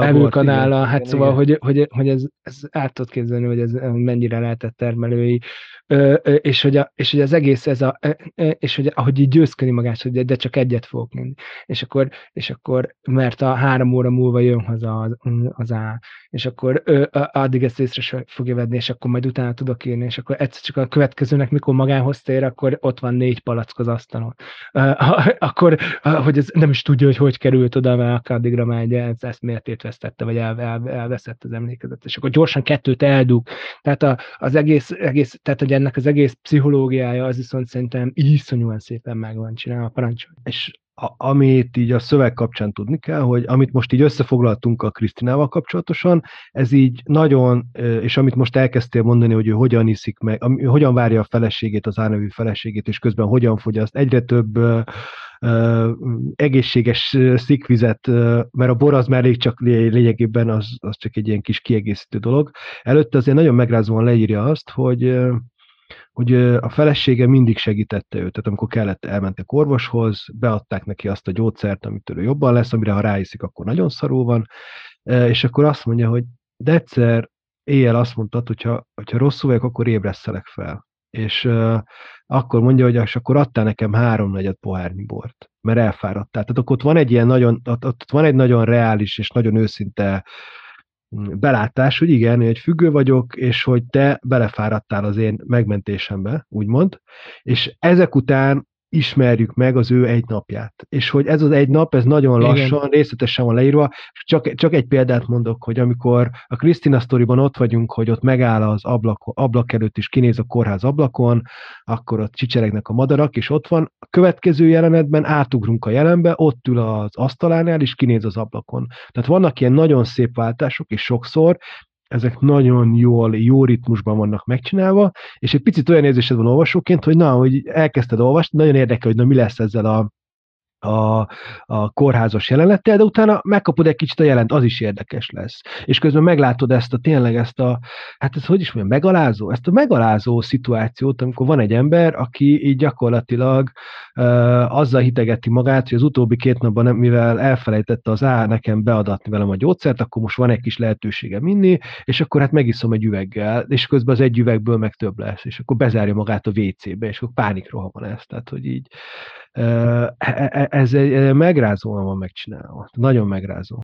evőkanállal igen, hát igen, szóval, igen. hogy, hogy, hogy ez, ez át tudod képzelni, hogy ez mennyire lehetett termelői, ö, és, hogy a, és hogy az egész ez a, ö, ö, és hogy ahogy így győzködi magát, hogy de- csak egyet fogok menni. És akkor, és akkor, mert a három óra múlva jön haza az, az A, és akkor ö, addig ezt észre fogja venni, és akkor majd utána tudok írni, és akkor egyszer csak a következőnek, mikor magához tér, akkor ott van négy palack az asztalon. Ö, akkor, hogy ez nem is tudja, hogy hogy került oda, mert addigra már egy miért vesztette, vagy el, el, elveszett az emlékezet, és akkor gyorsan kettőt eldug. Tehát a, az egész, egész, tehát hogy ennek az egész pszichológiája, az viszont szerintem iszonyúan szépen meg van csinálva, parancsolj. És amit így a szöveg kapcsán tudni kell, hogy amit most így összefoglaltunk a Krisztinával kapcsolatosan, ez így nagyon, és amit most elkezdtél mondani, hogy ő hogyan iszik meg, ami- hogyan várja a feleségét, az árnevű feleségét, és közben hogyan fogyaszt egyre több egészséges szikvizet, mert a bor az már csak lé- lényegében az, az csak egy ilyen kis kiegészítő dolog. Előtte azért nagyon megrázóan leírja azt, hogy hogy a felesége mindig segítette őt, tehát amikor kellett, elmentek orvoshoz, beadták neki azt a gyógyszert, amitől ő jobban lesz, amire ha ráiszik, akkor nagyon szarul van, és akkor azt mondja, hogy de egyszer éjjel azt mondtad, hogyha, hogyha rosszul vagyok, akkor ébresztelek fel. És uh, akkor mondja, hogy és akkor adtál nekem háromnegyed pohárnyi bort, mert elfáradtál. Tehát akkor ott van egy ilyen nagyon, ott, ott van egy nagyon reális és nagyon őszinte belátás, hogy igen, egy függő vagyok, és hogy te belefáradtál az én megmentésembe, úgymond, és ezek után ismerjük meg az ő egy napját. És hogy ez az egy nap, ez nagyon lassan, Igen. részletesen van leírva, csak, csak egy példát mondok, hogy amikor a Krisztina sztoriban ott vagyunk, hogy ott megáll az ablak, ablak előtt, és kinéz a kórház ablakon, akkor ott csicseregnek a madarak, és ott van. A következő jelenetben átugrunk a jelenbe, ott ül az asztalánál, és kinéz az ablakon. Tehát vannak ilyen nagyon szép váltások, és sokszor ezek nagyon jól, jó ritmusban vannak megcsinálva, és egy picit olyan érzésed van olvasóként, hogy na, hogy elkezdted olvasni, nagyon érdekel, hogy na mi lesz ezzel a a, a kórházas jelenettel, de utána megkapod egy kicsit a jelent, az is érdekes lesz. És közben meglátod ezt a tényleg ezt a, hát ez hogy is mondjam, megalázó, ezt a megalázó szituációt, amikor van egy ember, aki így gyakorlatilag uh, azzal hitegeti magát, hogy az utóbbi két napban, nem, mivel elfelejtette az A nekem beadatni velem a gyógyszert, akkor most van egy kis lehetősége inni, és akkor hát megiszom egy üveggel, és közben az egy üvegből meg több lesz, és akkor bezárja magát a WC-be, és akkor pánikroha van ez, tehát hogy így ez egy megrázóan van megcsinálva. Nagyon megrázó.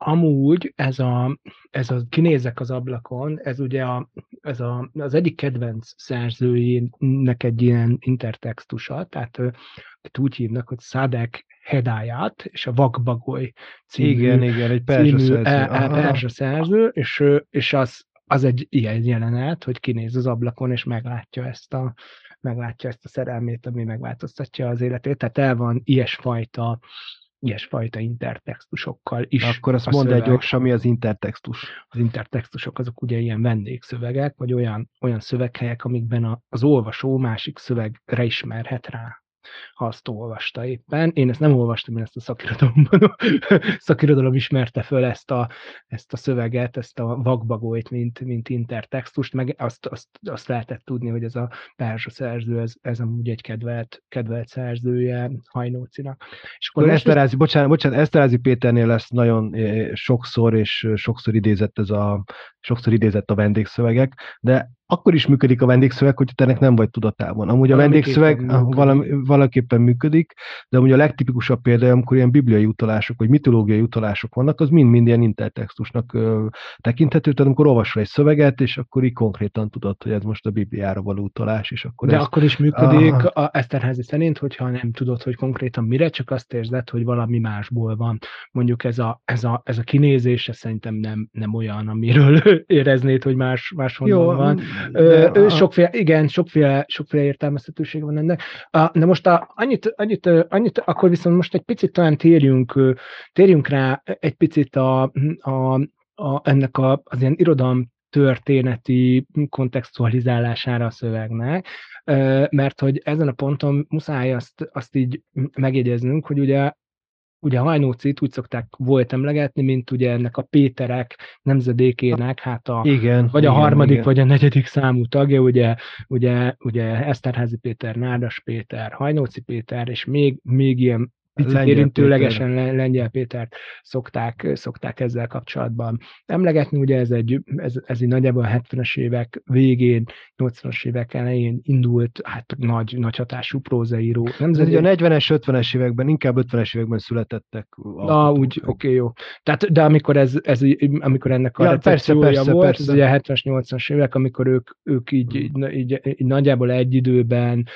Amúgy ez a, ez a kinézek az ablakon, ez ugye a, ez a, az egyik kedvenc szerzőjének egy ilyen intertextusa, tehát őt úgy hívnak, hogy Szadek Hedáját, és a Vakbagoly című, igen, igen, egy perzsa szerző. E, e, perzsa szerző, és, és az, az egy ilyen jelenet, hogy kinéz az ablakon, és meglátja ezt a, meglátja ezt a szerelmét, ami megváltoztatja az életét. Tehát el van ilyesfajta ilyesfajta intertextusokkal is. Akkor azt mondd egy gyorsan, mi az intertextus. Az intertextusok azok ugye ilyen vendégszövegek, vagy olyan, olyan szöveghelyek, amikben az olvasó másik szövegre ismerhet rá ha azt olvasta éppen. Én ezt nem olvastam, én ezt a szakirodalomban. szakirodalom ismerte föl ezt a, ezt a szöveget, ezt a vakbagolyt, mint, mint intertextust, meg azt, azt, azt lehetett tudni, hogy ez a perzsa szerző, ez, ez amúgy egy kedvelt, kedvelt szerzője Hajnócinak. És akkor Eszterázi, is... bocsánat, bocsánat, Eszterázi Péternél lesz nagyon eh, sokszor, és sokszor idézett ez a sokszor idézett a vendégszövegek, de akkor is működik a vendégszöveg, hogy te ennek nem vagy tudatában. Amúgy a vendégszöveg valami, valaképpen működik, de amúgy a legtipikusabb példa, amikor ilyen bibliai utalások, vagy mitológiai utalások vannak, az mind-mind ilyen intertextusnak ö, tekinthető, tehát amikor olvasol egy szöveget, és akkor így konkrétan tudod, hogy ez most a Bibliára való utalás, és akkor De ez... akkor is működik Aha. a Eszterházi szerint, hogyha nem tudod, hogy konkrétan mire, csak azt érzed, hogy valami másból van. Mondjuk ez a, ez a, ez a kinézése szerintem nem, nem olyan, amiről éreznéd, hogy más, máshonnan Jó, van de, Ö, sokféle, igen, sokféle, sokféle értelmezhetőség van ennek. De most a, annyit, annyit, annyit, akkor viszont most egy picit talán térjünk, térjünk rá egy picit a, a, a ennek a, az ilyen irodalom történeti kontextualizálására a szövegnek, mert hogy ezen a ponton muszáj azt, azt így megjegyeznünk, hogy ugye ugye Hajnócit úgy szokták volt emlegetni, mint ugye ennek a Péterek nemzedékének, hát a, igen, vagy a igen, harmadik, igen. vagy a negyedik számú tagja, ugye, ugye, ugye Eszterházi Péter, Nádas Péter, Hajnóci Péter, és még, még ilyen picit érintőlegesen Péter. Lengyel Pétert szokták, szokták ezzel kapcsolatban emlegetni. Ugye ez egy, ez, ez egy nagyjából a 70-es évek végén, 80-as évek elején indult, hát nagy, nagy hatású prózaíró. Nem ez ugye a 40-es, 50-es években, inkább 50-es években születettek. Na, úgy, oké, okay, jó. Tehát, de amikor, ez, ez, amikor ennek a ja, persze, persze, volt, persze. ez ugye a 70-es, 80-as évek, amikor ők, ők így, így, így, így, nagyjából egy időben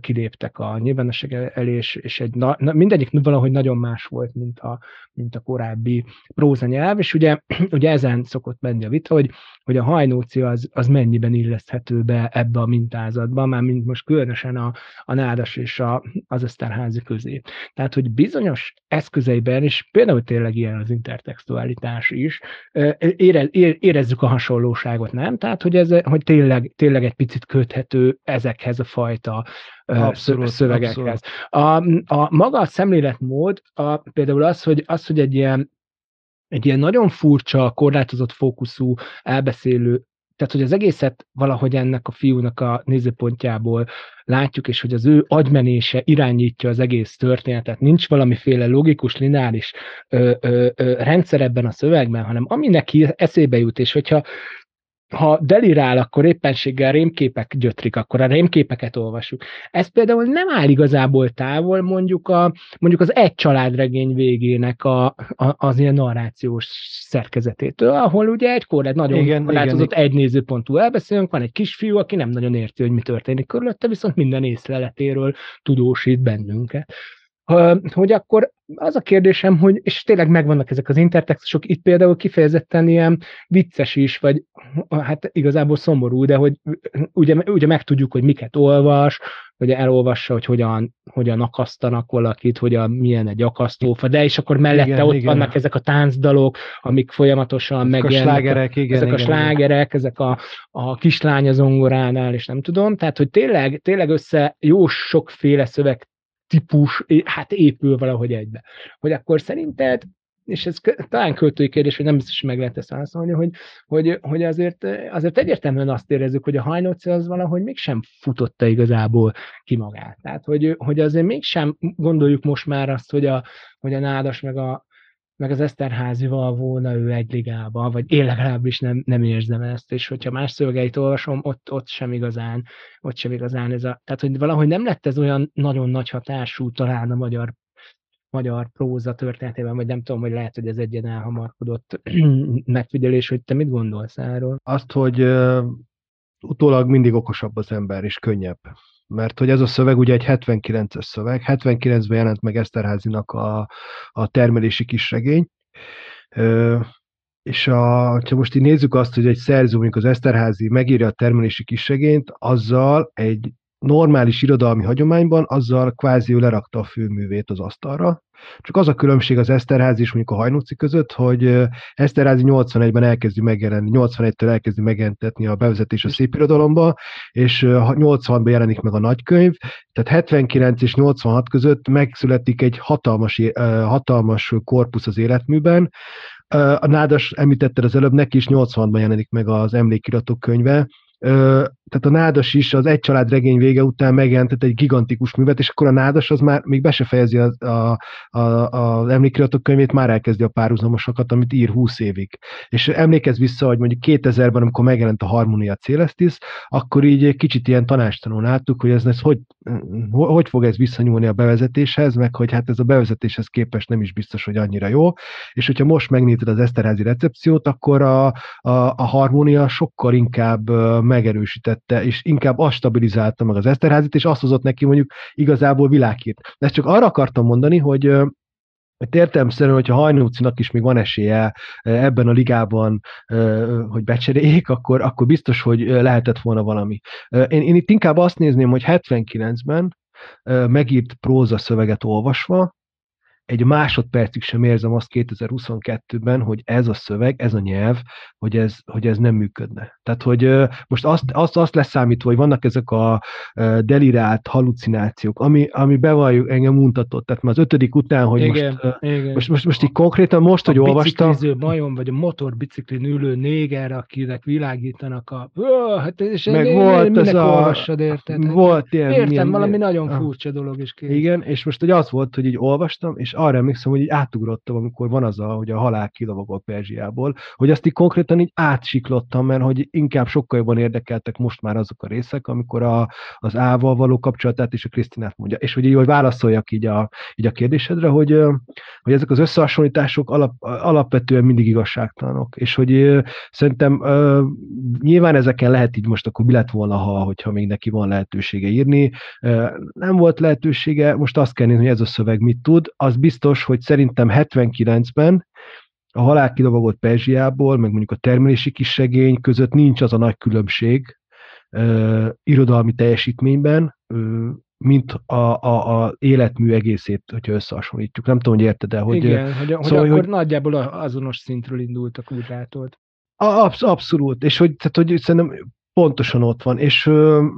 kiléptek a nyilvánosság elé, és, és egy, na, mindegyik valahogy nagyon más volt, mint a, mint a korábbi próza nyelv, és ugye, ugye ezen szokott menni a vita, hogy, hogy a hajnóci az, az mennyiben illeszthető be ebbe a mintázatba, már mint most különösen a, a nádas és a, az Eszterházi közé. Tehát, hogy bizonyos eszközeiben, és például tényleg ilyen az intertextualitás is, ére, érezzük a hasonlóságot, nem? Tehát, hogy, ez, hogy tényleg, tényleg egy picit köthető ezekhez a fajta abszolút, szövegekhez. Abszolút. A, a maga a szemléletmód, a, például az, hogy, az, hogy egy ilyen egy ilyen nagyon furcsa, korlátozott fókuszú, elbeszélő, tehát hogy az egészet valahogy ennek a fiúnak a nézőpontjából látjuk, és hogy az ő agymenése irányítja az egész történetet, nincs valamiféle logikus, lineáris ö, ö, ö, rendszer ebben a szövegben, hanem ami neki eszébe jut, és hogyha ha delirál, akkor éppenséggel rémképek gyötrik, akkor a rémképeket olvasjuk. Ez például nem áll igazából távol mondjuk, a, mondjuk az egy családregény végének a, a, az ilyen narrációs szerkezetétől, ahol ugye egykor egy nagyon igen, korlátozott igen, egy nézőpontú elbeszélünk, van egy kisfiú, aki nem nagyon érti, hogy mi történik körülötte, viszont minden észleletéről tudósít bennünket hogy akkor az a kérdésem, hogy, és tényleg megvannak ezek az intertextusok, itt például kifejezetten ilyen vicces is, vagy hát igazából szomorú, de hogy ugye, ugye megtudjuk, hogy miket olvas, hogy elolvassa, hogy hogyan, hogyan akasztanak valakit, hogy a, milyen egy akasztófa, de és akkor mellette igen, ott igen. vannak ezek a táncdalok, amik folyamatosan megjelennek. A slágerek, igen, ezek igen, a slágerek, igen. ezek a, a kislány az zongoránál, és nem tudom. Tehát, hogy tényleg, tényleg össze jó sokféle szöveg típus, hát épül valahogy egybe. Hogy akkor szerinted és ez talán költői kérdés, hogy nem biztos, hogy meg lehet ezt válaszolni, hogy, hogy, hogy azért, azért egyértelműen azt érezzük, hogy a hajnóci az valahogy mégsem futotta igazából ki magát. Tehát, hogy, hogy azért mégsem gondoljuk most már azt, hogy a, hogy a nádas meg a, meg az Eszterházival volna ő egy ligában, vagy én legalábbis nem, nem érzem ezt, és hogyha más szövegeit olvasom, ott, ott sem igazán, ott sem igazán ez a, tehát hogy valahogy nem lett ez olyan nagyon nagy hatású talán a magyar magyar próza történetében, vagy nem tudom, hogy lehet, hogy ez egy ilyen elhamarkodott megfigyelés, hogy te mit gondolsz erről? Azt, hogy utólag mindig okosabb az ember, és könnyebb. Mert hogy ez a szöveg ugye egy 79-es szöveg, 79-ben jelent meg Eszterházinak a, a termelési kisregény, Ö, és a, ha most így nézzük azt, hogy egy szerző, mondjuk az Eszterházi megírja a termelési kisregényt, azzal egy normális irodalmi hagyományban azzal kvázi ő lerakta a főművét az asztalra. Csak az a különbség az Eszterház és mondjuk a Hajnóci között, hogy Eszterházi 81-ben elkezdi megjelenni, 81-től elkezdi megjelentetni a bevezetés a szépirodalomba, és 80-ban jelenik meg a nagykönyv, tehát 79 és 86 között megszületik egy hatalmas, hatalmas korpusz az életműben, a Nádas említetted az előbb, neki is 80-ban jelenik meg az emlékiratok könyve, tehát a Nádas is az egy család regény vége után megjelentett egy gigantikus művet, és akkor a Nádas az már még be se fejezi az, a, a, az emlékiratok könyvét, már elkezdi a párhuzamosokat, amit ír 20 évig. És emlékezz vissza, hogy mondjuk 2000-ben, amikor megjelent a Harmonia Celestis, akkor így kicsit ilyen tanástalanul láttuk, hogy ez, ez hogy, hogy fog ez visszanyúlni a bevezetéshez, meg hogy hát ez a bevezetéshez képest nem is biztos, hogy annyira jó. És hogyha most megnézed az Eszterházi recepciót, akkor a, a, a Harmonia sokkal inkább megerősítette, és inkább azt stabilizálta meg az Eszterházit, és azt hozott neki mondjuk igazából világít. De ezt csak arra akartam mondani, hogy mert értelmszerűen, hogyha Hajnócinak is még van esélye ebben a ligában, hogy becseréljék, akkor, akkor biztos, hogy lehetett volna valami. Én, én itt inkább azt nézném, hogy 79-ben megírt próza szöveget olvasva, egy másodpercig sem érzem azt 2022-ben, hogy ez a szöveg, ez a nyelv, hogy ez, hogy ez nem működne. Tehát, hogy most azt, azt, azt leszámítva, hogy vannak ezek a delirált halucinációk, ami, ami bevalljuk engem mutatott, tehát már az ötödik után, hogy igen, most, igen. most, most, most így konkrétan most, a hogy olvastam. A majom, vagy a motorbiciklin ülő néger, akinek világítanak a... Ó, hát és Meg én, volt ez a... olvassad, érted? Hát volt ilyen... Értem, milyen, valami nagyon furcsa dolog is kész. Igen, és most hogy az volt, hogy így olvastam, és arra emlékszem, hogy így átugrottam, amikor van az a, hogy a halál kilovagol Perzsiából, hogy azt így konkrétan így átsiklottam, mert hogy inkább sokkal jobban érdekeltek most már azok a részek, amikor a, az Ával való kapcsolatát és a Krisztinát mondja. És hogy így, hogy válaszoljak így a, így a kérdésedre, hogy, hogy ezek az összehasonlítások alap, alapvetően mindig igazságtalanok, és hogy szerintem nyilván ezeken lehet így most akkor mi lett volna, ha, hogyha még neki van lehetősége írni. Nem volt lehetősége, most azt kell nézni, hogy ez a szöveg mit tud. Az biztos, hogy szerintem 79-ben a halál kilovagott Perzsiából, meg mondjuk a termelési kisegény között nincs az a nagy különbség uh, irodalmi teljesítményben, uh, mint a, a, a életmű egészét, hogyha összehasonlítjuk. Nem tudom, hogy érted el, hogy... Igen, hogy, szóval, hogy akkor hogy, nagyjából azonos szintről indultak úgy látod. Absz, abszolút, és hogy, tehát, hogy szerintem pontosan ott van, és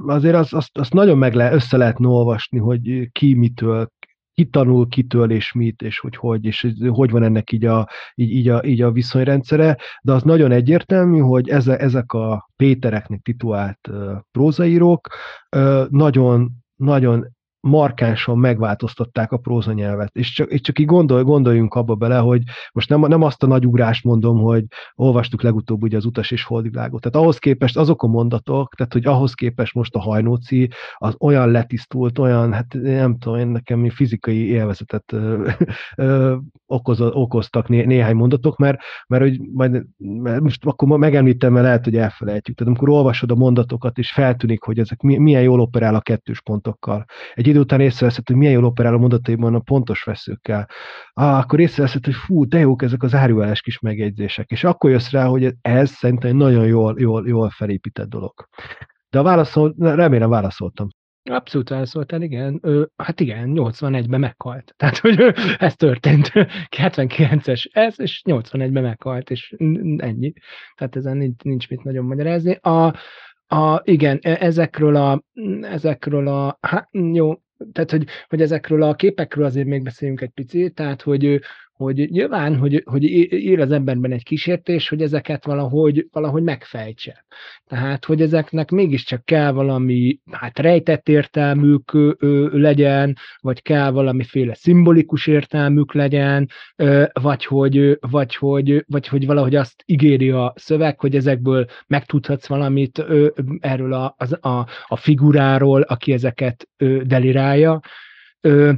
azért azt, azt, azt nagyon meg le, össze lehetne olvasni, hogy ki mitől ki tanul, kitől és mit, és hogy hogy, és hogy van ennek így a, így, így a, így a viszonyrendszere, de az nagyon egyértelmű, hogy eze, ezek a Pétereknek titulált uh, prózaírók uh, nagyon, nagyon markánsan megváltoztatták a prózanyelvet. És csak, és csak így gondol, gondoljunk abba bele, hogy most nem, nem azt a nagy ugrást mondom, hogy olvastuk legutóbb ugye az utas és holdvilágot. Tehát ahhoz képest azok a mondatok, tehát hogy ahhoz képest most a hajnóci az olyan letisztult, olyan, hát nem tudom, én nekem fizikai élvezetet ö, ö, okoz, okoztak né, néhány mondatok, mert, mert hogy majd, mert most akkor megemlítem, mert lehet, hogy elfelejtjük. Tehát amikor olvasod a mondatokat, és feltűnik, hogy ezek milyen jól operál a kettős pontokkal. Egy idő után észreveszed, hogy milyen jól operál a mondataiban a pontos veszőkkel. Ah, akkor észreveszed, hogy fú, de jók ezek az áruelás kis megjegyzések. És akkor jössz rá, hogy ez szerintem nagyon jól, jól, jól felépített dolog. De a válaszol, remélem válaszoltam. Abszolút válaszoltál, igen. Ö, hát igen, 81-ben meghalt. Tehát, hogy ez történt. 79-es ez, és 81-ben meghalt, és ennyi. Tehát ezen nincs, nincs mit nagyon magyarázni. A, a, igen, e, ezekről a, ezekről a, hát jó, tehát, hogy, hogy ezekről a képekről azért még beszéljünk egy picit, tehát, hogy hogy nyilván, hogy, hogy él az emberben egy kísértés, hogy ezeket valahogy, valahogy megfejtse. Tehát, hogy ezeknek mégiscsak kell valami hát rejtett értelmük ö, legyen, vagy kell valamiféle szimbolikus értelmük legyen, ö, vagy, hogy, vagy, hogy, vagy hogy valahogy azt ígéri a szöveg, hogy ezekből megtudhatsz valamit ö, erről a, a, a figuráról, aki ezeket ö, delirálja. Ö,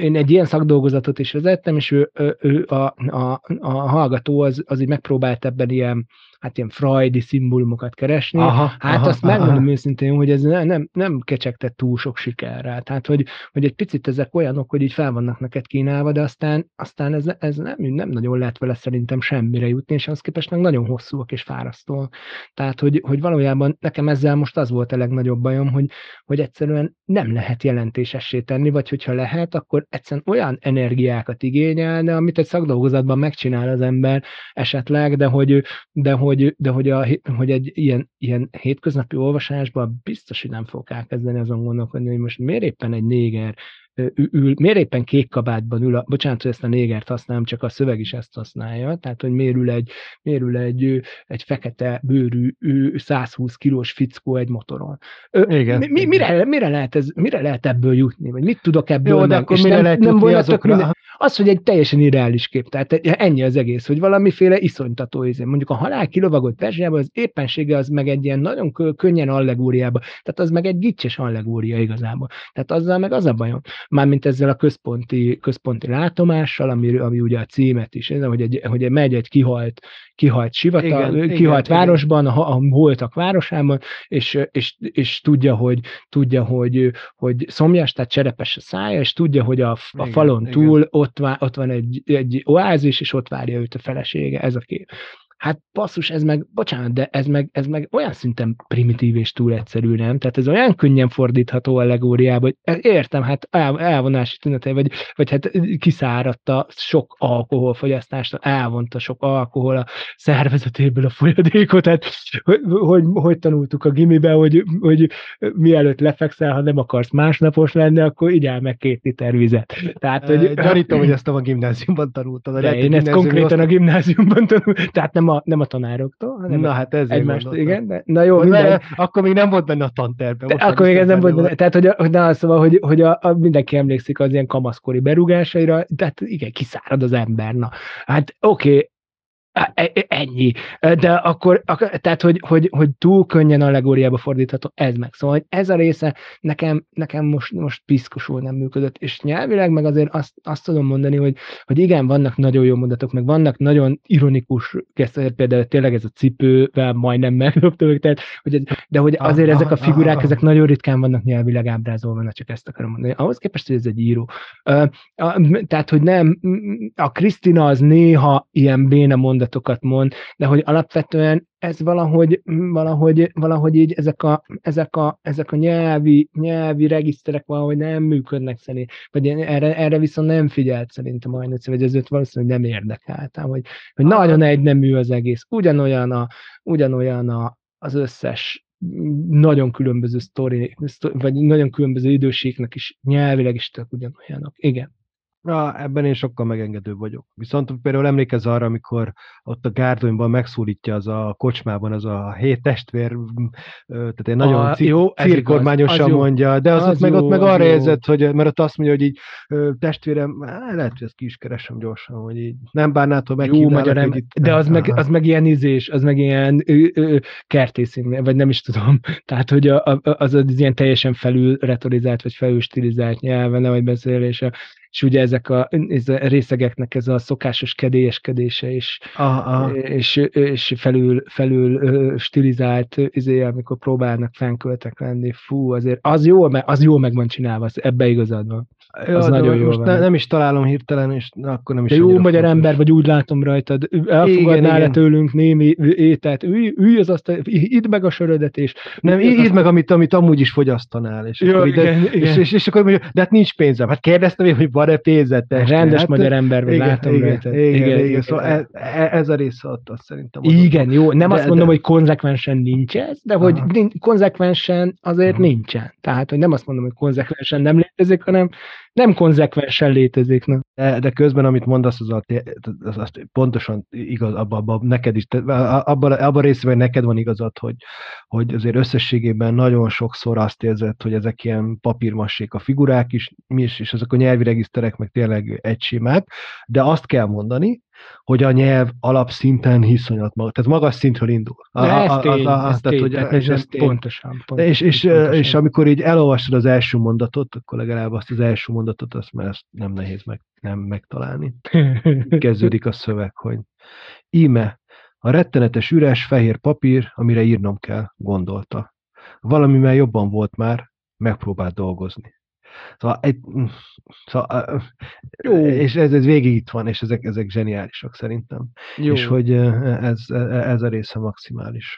én egy ilyen szakdolgozatot is vezettem, és ő, ő, a, a, a hallgató az, az így megpróbált ebben ilyen hát ilyen freudi szimbólumokat keresni. Aha, hát aha, azt aha. megmondom őszintén, hogy ez nem, nem kecsegtett túl sok sikerrel. Tehát, hogy, hogy egy picit ezek olyanok, hogy így fel vannak neked kínálva, de aztán, aztán ez, ez nem, nem nagyon lehet vele szerintem semmire jutni, és az képest meg nagyon hosszúak és fárasztóak. Tehát, hogy, hogy valójában nekem ezzel most az volt a legnagyobb bajom, hogy, hogy egyszerűen nem lehet jelentésessé tenni, vagy hogyha lehet, akkor egyszerűen olyan energiákat igényelne, amit egy szakdolgozatban megcsinál az ember esetleg, de hogy, de hogy hogy, de hogy, a, hogy egy ilyen, ilyen hétköznapi olvasásban biztos, hogy nem fogok elkezdeni azon gondolkodni, hogy most miért éppen egy néger ül, miért éppen kék kabátban ül, a, bocsánat, hogy ezt a négert használom, csak a szöveg is ezt használja, tehát, hogy miért ül egy, miért ül egy, egy fekete bőrű 120 kilós fickó egy motoron. Igen, mi, mi, mire, mire, lehet ez, mire lehet ebből jutni, vagy mit tudok ebből Jó, de meg, akkor mire nem, lehet nem jutni azokra? Minden, az, hogy egy teljesen irreális kép, tehát ennyi az egész, hogy valamiféle iszonytató izé. Mondjuk a halál kilovagolt Perzsiában az éppensége az meg egy ilyen nagyon könnyen allegóriába, tehát az meg egy gicses allegória igazából. Tehát azzal meg az a bajom mármint ezzel a központi, központi látomással, ami, ami ugye a címet is, hogy, egy, hogy megy egy kihalt, kihalt sivatag, igen, kihalt igen, városban, igen. A, a holtak városában, és, és, és tudja, hogy, tudja, hogy, hogy szomjas, tehát cserepes a szája, és tudja, hogy a, a igen, falon igen. túl ott, vá, ott van egy, egy oázis, és ott várja őt a felesége, ez a kép. Hát passzus, ez meg, bocsánat, de ez meg, ez meg olyan szinten primitív és túl egyszerű, nem? Tehát ez olyan könnyen fordítható allegóriába, hogy értem, hát el, elvonási tünete, vagy, vagy hát kiszáradta sok alkoholfogyasztást, elvonta sok alkohol a szervezetéből a folyadékot, tehát hogy, hogy, hogy tanultuk a gimibe, hogy, hogy mielőtt lefekszel, ha nem akarsz másnapos lenni, akkor igyál meg két liter vizet. Tehát, hogy, Gyanítom, hogy ezt a gimnáziumban tanultad. De én ezt konkrétan a gimnáziumban tanultam, tehát nem a, nem a tanároktól, hanem na, hát ezért egymást, igen, de, na jó, minden. Akkor még nem volt benne a tanterve. Akkor még ez nem volt benne, tehát hogy, hogy na, szóval, hogy, hogy a, a, mindenki emlékszik az ilyen kamaszkori berúgásaira, tehát igen, kiszárad az ember, na. Hát oké, okay, ennyi. De akkor, tehát, hogy, hogy, hogy túl könnyen allegóriába fordítható, ez meg. Szóval hogy ez a része nekem, nekem most, most piszkosul nem működött, és nyelvileg meg azért azt, azt tudom mondani, hogy, hogy igen, vannak nagyon jó mondatok, meg vannak nagyon ironikus, például tényleg ez a cipővel majdnem megdobtam tehát, hogy ez, de hogy azért ah, ezek a figurák, ah, ezek nagyon ritkán vannak nyelvileg ábrázolva, na csak ezt akarom mondani. Ahhoz képest, hogy ez egy író. Tehát, hogy nem, a Krisztina az néha ilyen béna mondat mondatokat mond, de hogy alapvetően ez valahogy, valahogy, valahogy így ezek a, ezek a, ezek a nyelvi, nyelvi regiszterek valahogy nem működnek szerint, vagy erre, erre viszont nem figyelt szerintem a vagy ez őt valószínűleg nem érdekeltem, hogy, hogy nagyon egynemű az egész, ugyanolyan, a, ugyanolyan a, az összes nagyon különböző sztori, vagy nagyon különböző időségnek is nyelvileg is tök ugyanolyanok. Igen. Na, ebben én sokkal megengedőbb vagyok. Viszont például emlékezz arra, amikor ott a Gárdonyban megszólítja az a kocsmában az a hét testvér, tehát egy nagyon a, jó, cirkormányosan mondja, de az, az ott meg, ott meg arra jó. érzett, hogy, mert ott azt mondja, hogy így testvérem, lehet, hogy ezt ki is keresem gyorsan, hogy így nem bánnától meg Jó magyar ember, itt, de az meg, az meg ilyen ízés, az meg ilyen kertészín, vagy nem is tudom. Tehát, hogy a, a, az, az ilyen teljesen felül retorizált, vagy felül stilizált nyelven, vagy beszélése és ugye ezek a, ez a részegeknek ez a szokásos kedélyeskedése is, Aha. és, és felül, felül stilizált izé, amikor próbálnak fenköltek lenni, fú, azért az jó, az jó meg van csinálva, ebbe igazad van. Ja, az nagyon jó. Most ne, nem is találom hirtelen, és akkor nem is. De jó magyar fontos. ember vagy, úgy látom rajtad. Elfogadnál le tőlünk némi ételt. Ülj, ülj az azt, idd meg a sörödet, és... Nem, idd meg, amit, amit amúgy is fogyasztanál. És, jó, akkor igen, ide, igen. És, és, és, akkor mondja, de hát nincs pénzem. Hát kérdeztem én, hogy van-e pénzed? Rendes hát, magyar ember vagy, igen, látom igen, rajtad. Igen, igen, igen, igen. Szóval ez, ez a része ott azt szerintem. Igen, jó. Nem de, azt mondom, de... hogy konzekvensen nincs ez, de hogy konzekvensen azért nincsen. Tehát, hogy nem azt mondom, hogy konzekvensen nem létezik, hanem nem konzekvensen létezik. Nem? De, de közben, amit mondasz, az, a, az, az pontosan igaz, abban abba, neked is, abban abba részben neked van igazad, hogy, hogy azért összességében nagyon sokszor azt érzed, hogy ezek ilyen papírmassék a figurák is, mi is, és ezek a nyelvi regiszterek meg tényleg egysémák, de azt kell mondani, hogy a nyelv alapszinten hiszonyat maga, tehát magas szintről indul. A, a, az, tény, az, tehát, hogy ez, ez pontosan, pontosan, és, és, pontosan. és amikor így elolvastad az első mondatot, akkor legalább azt az első mondatot, azt már ezt nem nehéz meg, nem megtalálni. Kezdődik a szöveg, hogy íme, a rettenetes üres fehér papír, amire írnom kell, gondolta. Valamivel jobban volt már, megpróbált dolgozni. Szóval, egy, szóval Jó. és ez, ez végig itt van, és ezek, ezek zseniálisak szerintem. Jó. És hogy ez, ez a része maximális.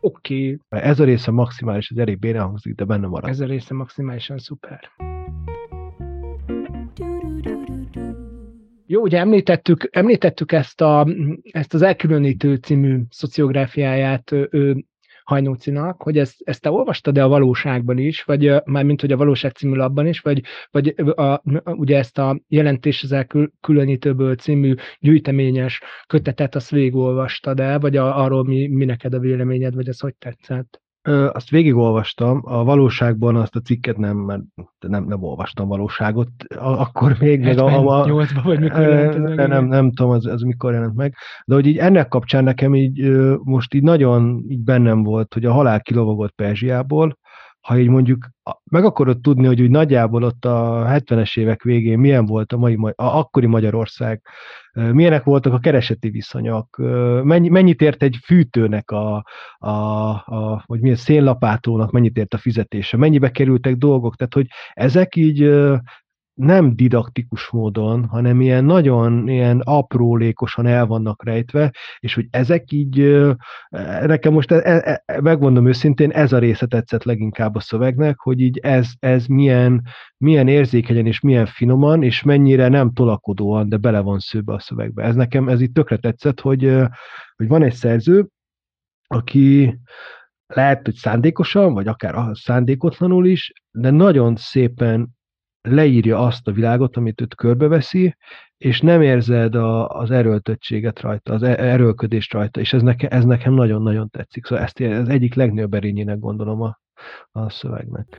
Oké. Okay. Ez a része maximális, ez elég bénán hangzik, de benne marad. Ez a része maximálisan szuper. Jó, ugye említettük, említettük ezt, a, ezt az elkülönítő című szociográfiáját ő, Hajnócinak, hogy ezt, ezt te olvastad-e a valóságban is, vagy már mint hogy a valóság című labban is, vagy, vagy a, ugye ezt a jelentés az elkülönítőből című gyűjteményes kötetet, azt végigolvastad el, vagy a, arról mi, mi neked a véleményed, vagy az hogy tetszett? Azt végigolvastam, a valóságban azt a cikket nem, mert nem, nem olvastam valóságot, akkor még meg a... a vagy mikor jelent ez nem, nem tudom, az, az mikor jelent meg, de hogy így ennek kapcsán nekem így most így nagyon így bennem volt, hogy a halál kilovagolt Perzsiából, ha így mondjuk meg akarod tudni, hogy úgy nagyjából ott a 70-es évek végén milyen volt a mai, a akkori Magyarország, milyenek voltak a kereseti viszonyok, mennyi, mennyit ért egy fűtőnek, a, a, a, vagy milyen szénlapátónak mennyit ért a fizetése, mennyibe kerültek dolgok, tehát hogy ezek így nem didaktikus módon, hanem ilyen nagyon ilyen aprólékosan el vannak rejtve, és hogy ezek így, nekem most e, e, e, megmondom őszintén, ez a része tetszett leginkább a szövegnek, hogy így ez, ez milyen, milyen érzékenyen és milyen finoman, és mennyire nem tolakodóan, de bele van szőbe a szövegbe. Ez nekem, ez itt tökre tetszett, hogy, hogy van egy szerző, aki lehet, hogy szándékosan, vagy akár szándékotlanul is, de nagyon szépen leírja azt a világot, amit őt körbeveszi, és nem érzed a, az erőltöttséget rajta, az e, erőlködést rajta, és ez, neke, ez nekem nagyon-nagyon tetszik. Szóval ezt ez egyik legnagyobb erényének gondolom a, a szövegnek.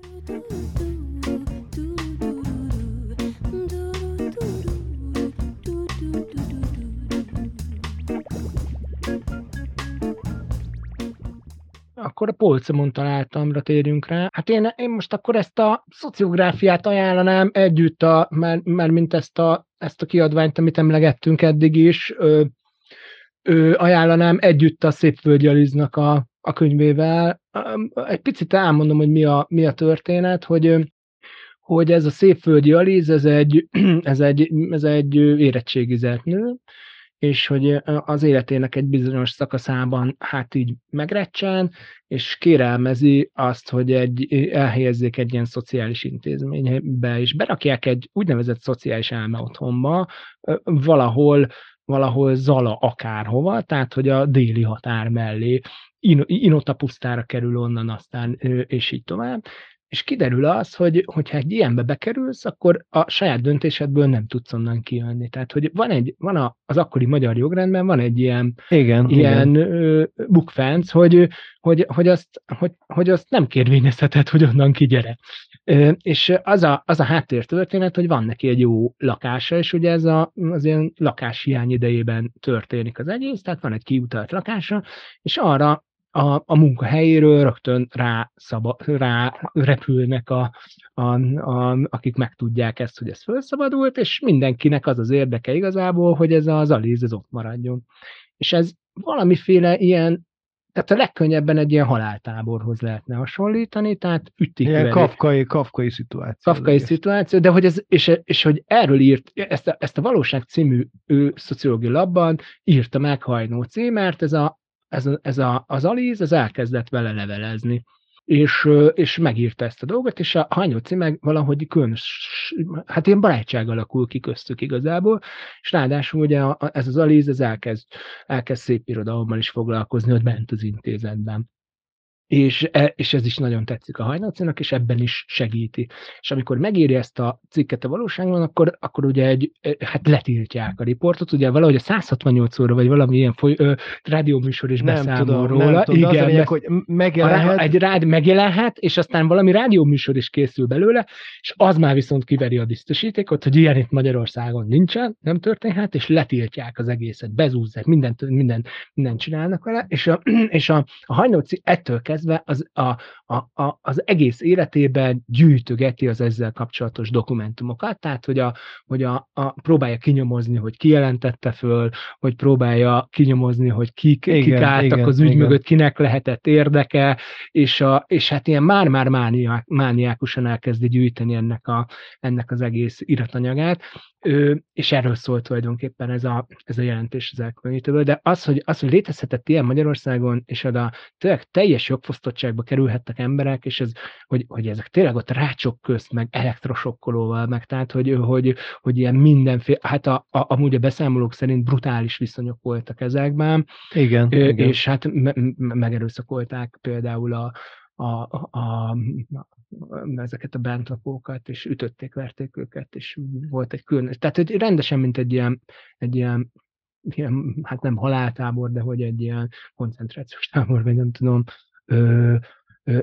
Akkor a polcomon találtamra térjünk rá. Hát én, én most akkor ezt a szociográfiát ajánlanám együtt, a, mert, mert mint ezt a, ezt a kiadványt, amit emlegettünk eddig is, ö, ö, ajánlanám együtt a Szépvölgyi Aliznak a, a könyvével. Egy picit elmondom, hogy mi a, mi a történet, hogy hogy ez a Szépvölgyi Aliz, ez egy, ez egy, ez egy érettségizett nő, és hogy az életének egy bizonyos szakaszában hát így megrecsen, és kérelmezi azt, hogy egy, elhelyezzék egy ilyen szociális intézménybe, és berakják egy úgynevezett szociális elme otthonba, valahol, valahol Zala akárhova, tehát hogy a déli határ mellé, Inota pusztára kerül onnan aztán, és így tovább, és kiderül az, hogy hogyha egy ilyenbe bekerülsz, akkor a saját döntésedből nem tudsz onnan kijönni. Tehát, hogy van, egy, van a, az akkori magyar jogrendben van egy ilyen, igen, ilyen igen. bukfánc, hogy, hogy, hogy, azt, hogy, hogy azt nem kérvényezheted, hogy onnan kigyere. És az a, az a háttértörténet, hogy van neki egy jó lakása, és ugye ez a, az ilyen lakáshiány idejében történik az egész, tehát van egy kiutalt lakása, és arra a, a munkahelyéről rögtön rá, szaba, rá repülnek, a, a, a, akik megtudják ezt, hogy ez felszabadult, és mindenkinek az az érdeke igazából, hogy ez az alíz ez ott maradjon. És ez valamiféle ilyen tehát a legkönnyebben egy ilyen haláltáborhoz lehetne hasonlítani, tehát ütik Ilyen kafkai, kafkai szituáció. Kafkai szituáció, de hogy ez, és, és hogy erről írt, ezt a, ezt a Valóság című ő, szociológiai labban írta meg Hajnó C, mert ez, a, ez, a, ez a, az Alíz, ez elkezdett vele levelezni. És, és megírta ezt a dolgot, és a Hanyóci meg valahogy különös, hát ilyen barátság alakul ki köztük igazából, és ráadásul ugye ez az Alíz, ez elkezd, elkezd szép irodalommal is foglalkozni, hogy bent az intézetben és, e, és ez is nagyon tetszik a hajnalcinak, és ebben is segíti. És amikor megírja ezt a cikket a valóságban, akkor, akkor ugye egy, e, hát letiltják a riportot, ugye valahogy a 168 óra, vagy valami ilyen foly, ö, rádióműsor is beszámol tudom, róla. Nem tudom, Igen, lényeg, hogy megjelenhet. Egy rád, megjelenhet, és aztán valami rádióműsor is készül belőle, és az már viszont kiveri a biztosítékot, hogy ilyen itt Magyarországon nincsen, nem történhet, és letiltják az egészet, bezúzzák, mindent, mindent, mindent csinálnak vele, és a, és a, a hajnalci ettől kezdve kezdve az, a, a, a, az egész életében gyűjtögeti az ezzel kapcsolatos dokumentumokat, tehát hogy, a, hogy a, a, próbálja kinyomozni, hogy ki jelentette föl, hogy próbálja kinyomozni, hogy kik, igen, kik álltak igen, az ügy igen. mögött, kinek lehetett érdeke, és, a, és hát ilyen már-már mániák, mániákusan elkezdi gyűjteni ennek, a, ennek az egész iratanyagát, ő, és erről szólt tulajdonképpen ez a, ez a jelentés az elkülönítőből, de az, hogy, az, hogy létezhetett ilyen Magyarországon, és oda tényleg teljes jogfosztottságba kerülhettek emberek, és ez, hogy, hogy ezek tényleg ott rácsok közt, meg elektrosokkolóval, meg tehát, hogy, hogy, hogy ilyen mindenféle, hát a, a, amúgy a beszámolók szerint brutális viszonyok voltak ezekben. Igen. Ö, igen. És hát me, megerőszakolták például a, a, a, ezeket a bentlapókat, és ütötték, verték őket, és volt egy külön, tehát hogy rendesen, mint egy ilyen, egy ilyen, ilyen hát nem haláltábor, de hogy egy ilyen koncentrációs tábor, vagy nem tudom, ö,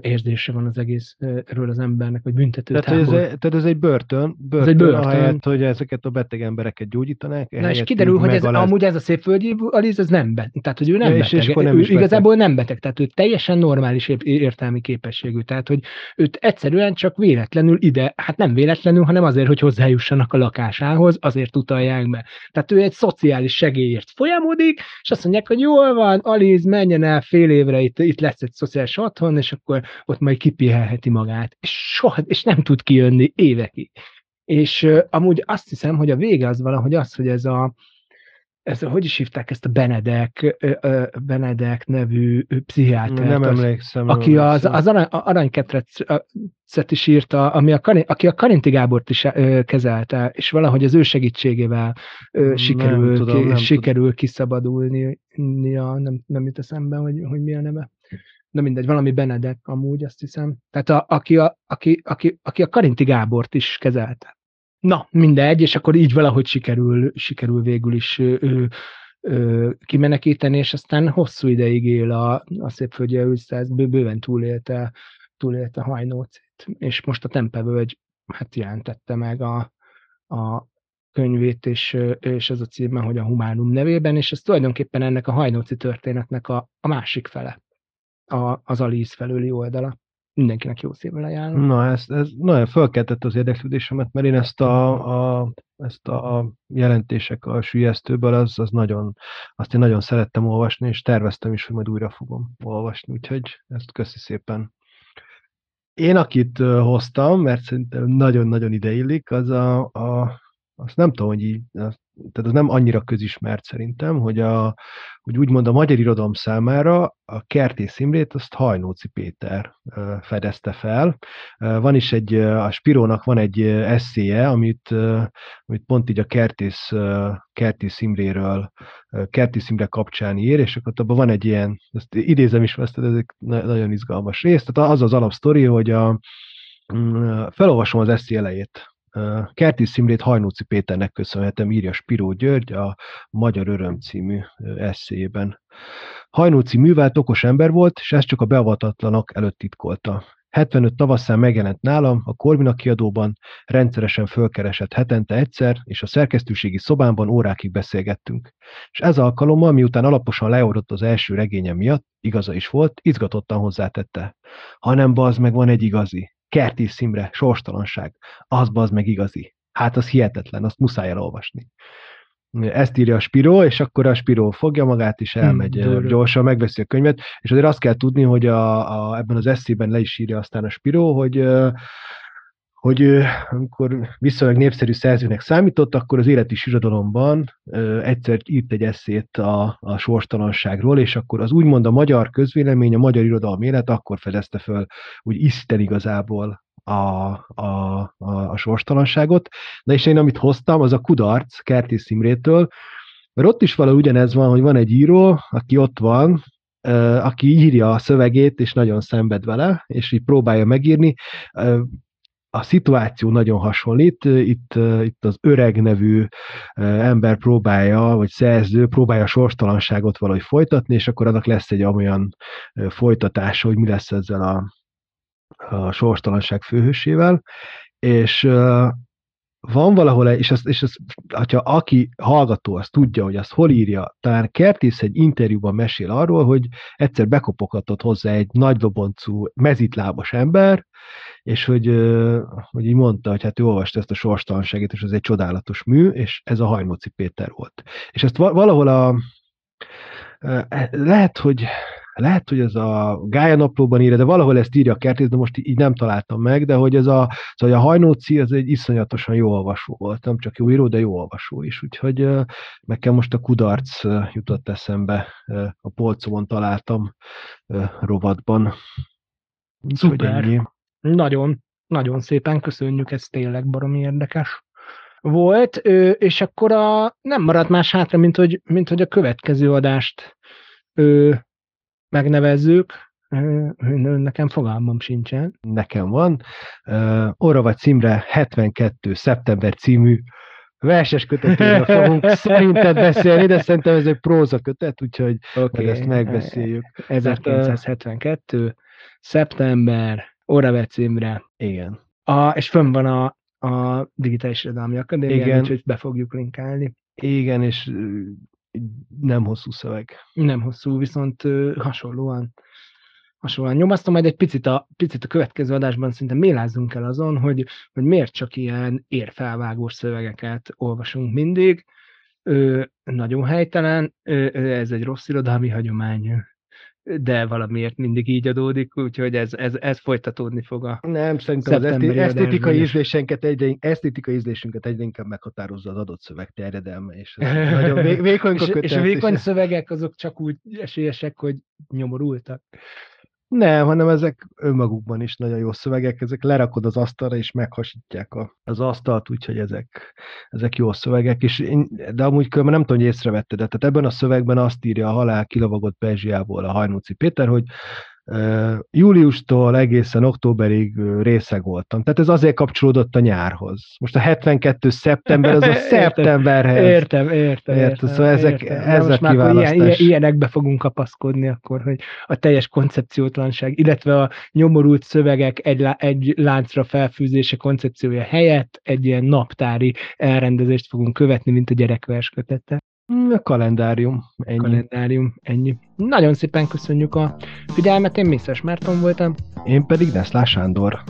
érzése van az egészről az embernek, vagy büntető tehát, ez, egy, tehát ez egy börtön, börtön, ez egy börtön. ahelyett, hogy ezeket a beteg embereket gyógyítanák. Na és kiderül, hogy ez, amúgy ez a szépföldi Aliz, ez nem beteg, tehát hogy ő nem ja, beteg, és, és nem ő is igazából beteg. nem beteg, tehát ő teljesen normális értelmi képességű, tehát hogy őt egyszerűen csak véletlenül ide, hát nem véletlenül, hanem azért, hogy hozzájussanak a lakásához, azért utalják be. Tehát ő egy szociális segélyért folyamodik, és azt mondják, hogy jól van, Aliz, menjen el fél évre, itt, itt lesz egy szociális otthon, és akkor akkor ott majd kipihelheti magát, és soha, és nem tud kijönni évekig. És uh, amúgy azt hiszem, hogy a vége az valahogy az, hogy ez a, ez, hogy is hívták ezt a Benedek, Benedek nevű pszichiátert? Nem emlékszem. Aki az, az arany, aranyketrecet is írta, ami a, aki a Karinti Gábort is kezelte, és valahogy az ő segítségével sikerül, nem tudom, nem sikerül tudom. kiszabadulni, nem, nem jut eszembe, hogy, hogy mi a neve de mindegy, valami Benedek amúgy, azt hiszem. Tehát a, aki, a, aki, aki, aki a Karinti Gábort is kezelte. Na, mindegy, és akkor így valahogy sikerül, sikerül végül is ő, ő, kimenekíteni, és aztán hosszú ideig él a, a Szépföldje ez bőven túlélte, túlélte hajnócét. És most a Tempevölgy hát jelentette meg a, a könyvét, és, és ez a címe, hogy a Humánum nevében, és ez tulajdonképpen ennek a hajnóci történetnek a, a másik fele a, az Alice felőli oldala. Mindenkinek jó szívvel ajánlom. Na, ez, ez nagyon felkeltett az érdeklődésemet, mert én ezt a, a, ezt a jelentések a sülyeztőből, az, az nagyon, azt én nagyon szerettem olvasni, és terveztem is, hogy majd újra fogom olvasni, úgyhogy ezt köszi szépen. Én, akit hoztam, mert szerintem nagyon-nagyon ideillik, az a, a azt nem tudom, hogy így, tehát az nem annyira közismert szerintem, hogy, a, hogy úgymond a magyar irodalom számára a Kertész Imrét azt Hajnóci Péter fedezte fel. Van is egy, a Spirónak van egy eszéje, amit, amit pont így a Kertész, Kertész Imréről, Kertész Imre kapcsán ír, és akkor abban van egy ilyen, ezt idézem is, ezt ez egy nagyon izgalmas rész, tehát az az alapsztori, hogy a, Mm, felolvasom az eszi elejét. Kerti Szimrét Hajnóci Péternek köszönhetem, írja Spiró György a Magyar Öröm című eszéjében. Hajnóci művelt okos ember volt, és ezt csak a beavatatlanok előtt titkolta. 75 tavaszán megjelent nálam, a Korvina kiadóban, rendszeresen fölkeresett hetente egyszer, és a szerkesztőségi szobámban órákig beszélgettünk. És ez alkalommal, miután alaposan leorott az első regényem miatt, igaza is volt, izgatottan hozzátette. Hanem bazd meg van egy igazi. Kerti szimre, sorstalanság. Az bazd meg igazi. Hát az hihetetlen, azt muszáj elolvasni ezt írja a Spiro, és akkor a Spiro fogja magát, és elmegy hmm, gyorsan, megveszi a könyvet, és azért azt kell tudni, hogy a, a, ebben az eszében le is írja aztán a Spiro, hogy hogy amikor viszonylag népszerű szerzőnek számított, akkor az életi irodalomban egyszer írt egy eszét a, a sorstalanságról, és akkor az úgymond a magyar közvélemény, a magyar irodalmi élet akkor fedezte föl úgy Isten igazából a, a, a, a sorstalanságot. De és én amit hoztam, az a kudarc Kertész Szimrétől, mert ott is valahol ugyanez van, hogy van egy író, aki ott van, aki írja a szövegét, és nagyon szenved vele, és így próbálja megírni. A szituáció nagyon hasonlít, itt, itt az öreg nevű ember próbálja, vagy szerző próbálja a sorstalanságot valahogy folytatni, és akkor annak lesz egy olyan folytatása, hogy mi lesz ezzel a, a sorstalanság főhősével, és van valahol, és ezt, és ezt hogyha aki hallgató, az tudja, hogy azt hol írja, talán Kertész egy interjúban mesél arról, hogy egyszer bekopoghatott hozzá egy nagy loboncú, mezitlábas ember, és hogy, hogy így mondta, hogy hát ő olvasta ezt a sorstalanságét, és ez egy csodálatos mű, és ez a Hajnóci Péter volt. És ezt valahol a, lehet, hogy lehet, hogy ez a Gája naplóban írja, de valahol ezt írja a kertész, de most így nem találtam meg, de hogy ez a, szóval a Hajnóci az egy iszonyatosan jó olvasó volt, nem csak jó író, de jó olvasó is, úgyhogy nekem most a kudarc jutott eszembe, a polcomon találtam rovatban. Szuper. Nagyon, nagyon szépen köszönjük, ez tényleg baromi érdekes volt, és akkor a, nem maradt más hátra, mint hogy, mint hogy a következő adást megnevezzük, nekem fogalmam sincsen. Nekem van. Orra vagy címre 72. szeptember című verses kötetéről fogunk szerinted beszélni, de szerintem ez egy próza kötet, úgyhogy okay. ezt megbeszéljük. 1972. szeptember, Orave címre. Igen. A, és fönn van a, a Digitális Irodalmi Akadémia, úgyhogy be fogjuk linkálni. Igen, és nem hosszú szöveg. Nem hosszú, viszont hasonlóan hasonlóan nyomasztom, majd egy picit a, picit a következő adásban szinte mélázzunk el azon, hogy, hogy miért csak ilyen érfelvágós szövegeket olvasunk mindig. Ö, nagyon helytelen, ö, ez egy rossz irodalmi hagyomány, de valamiért mindig így adódik, úgyhogy ez, ez, ez folytatódni fog a Nem, szerintem az esztétikai ízlésenket egyre, esztétikai ízlésünket egyre inkább meghatározza az adott szöveg terjedelme, és nagyon vé, vékony és, és a vékony szövegek azok csak úgy esélyesek, hogy nyomorultak. Nem, hanem ezek önmagukban is nagyon jó szövegek, ezek lerakod az asztalra, és meghasítják a, az asztalt, úgyhogy ezek, ezek jó szövegek, és én, de amúgy különben nem tudom, hogy észrevetted, tehát ebben a szövegben azt írja a halál kilovagott Perzsiából a Hajnóci Péter, hogy júliustól egészen októberig részeg voltam. Tehát ez azért kapcsolódott a nyárhoz. Most a 72. szeptember, az a szeptemberhez. Értem, értem. értem, szóval ezek, értem. ez a kiválasztás. Ilyen, ilyenekbe fogunk kapaszkodni akkor, hogy a teljes koncepciótlanság, illetve a nyomorult szövegek egy, egy láncra felfűzése koncepciója helyett egy ilyen naptári elrendezést fogunk követni, mint a gyerekverskötete. Mm, a kalendárium, ennyi. Kalendárium, ennyi. Nagyon szépen köszönjük a figyelmet, én Mészes Márton voltam. Én pedig Deszlás Sándor.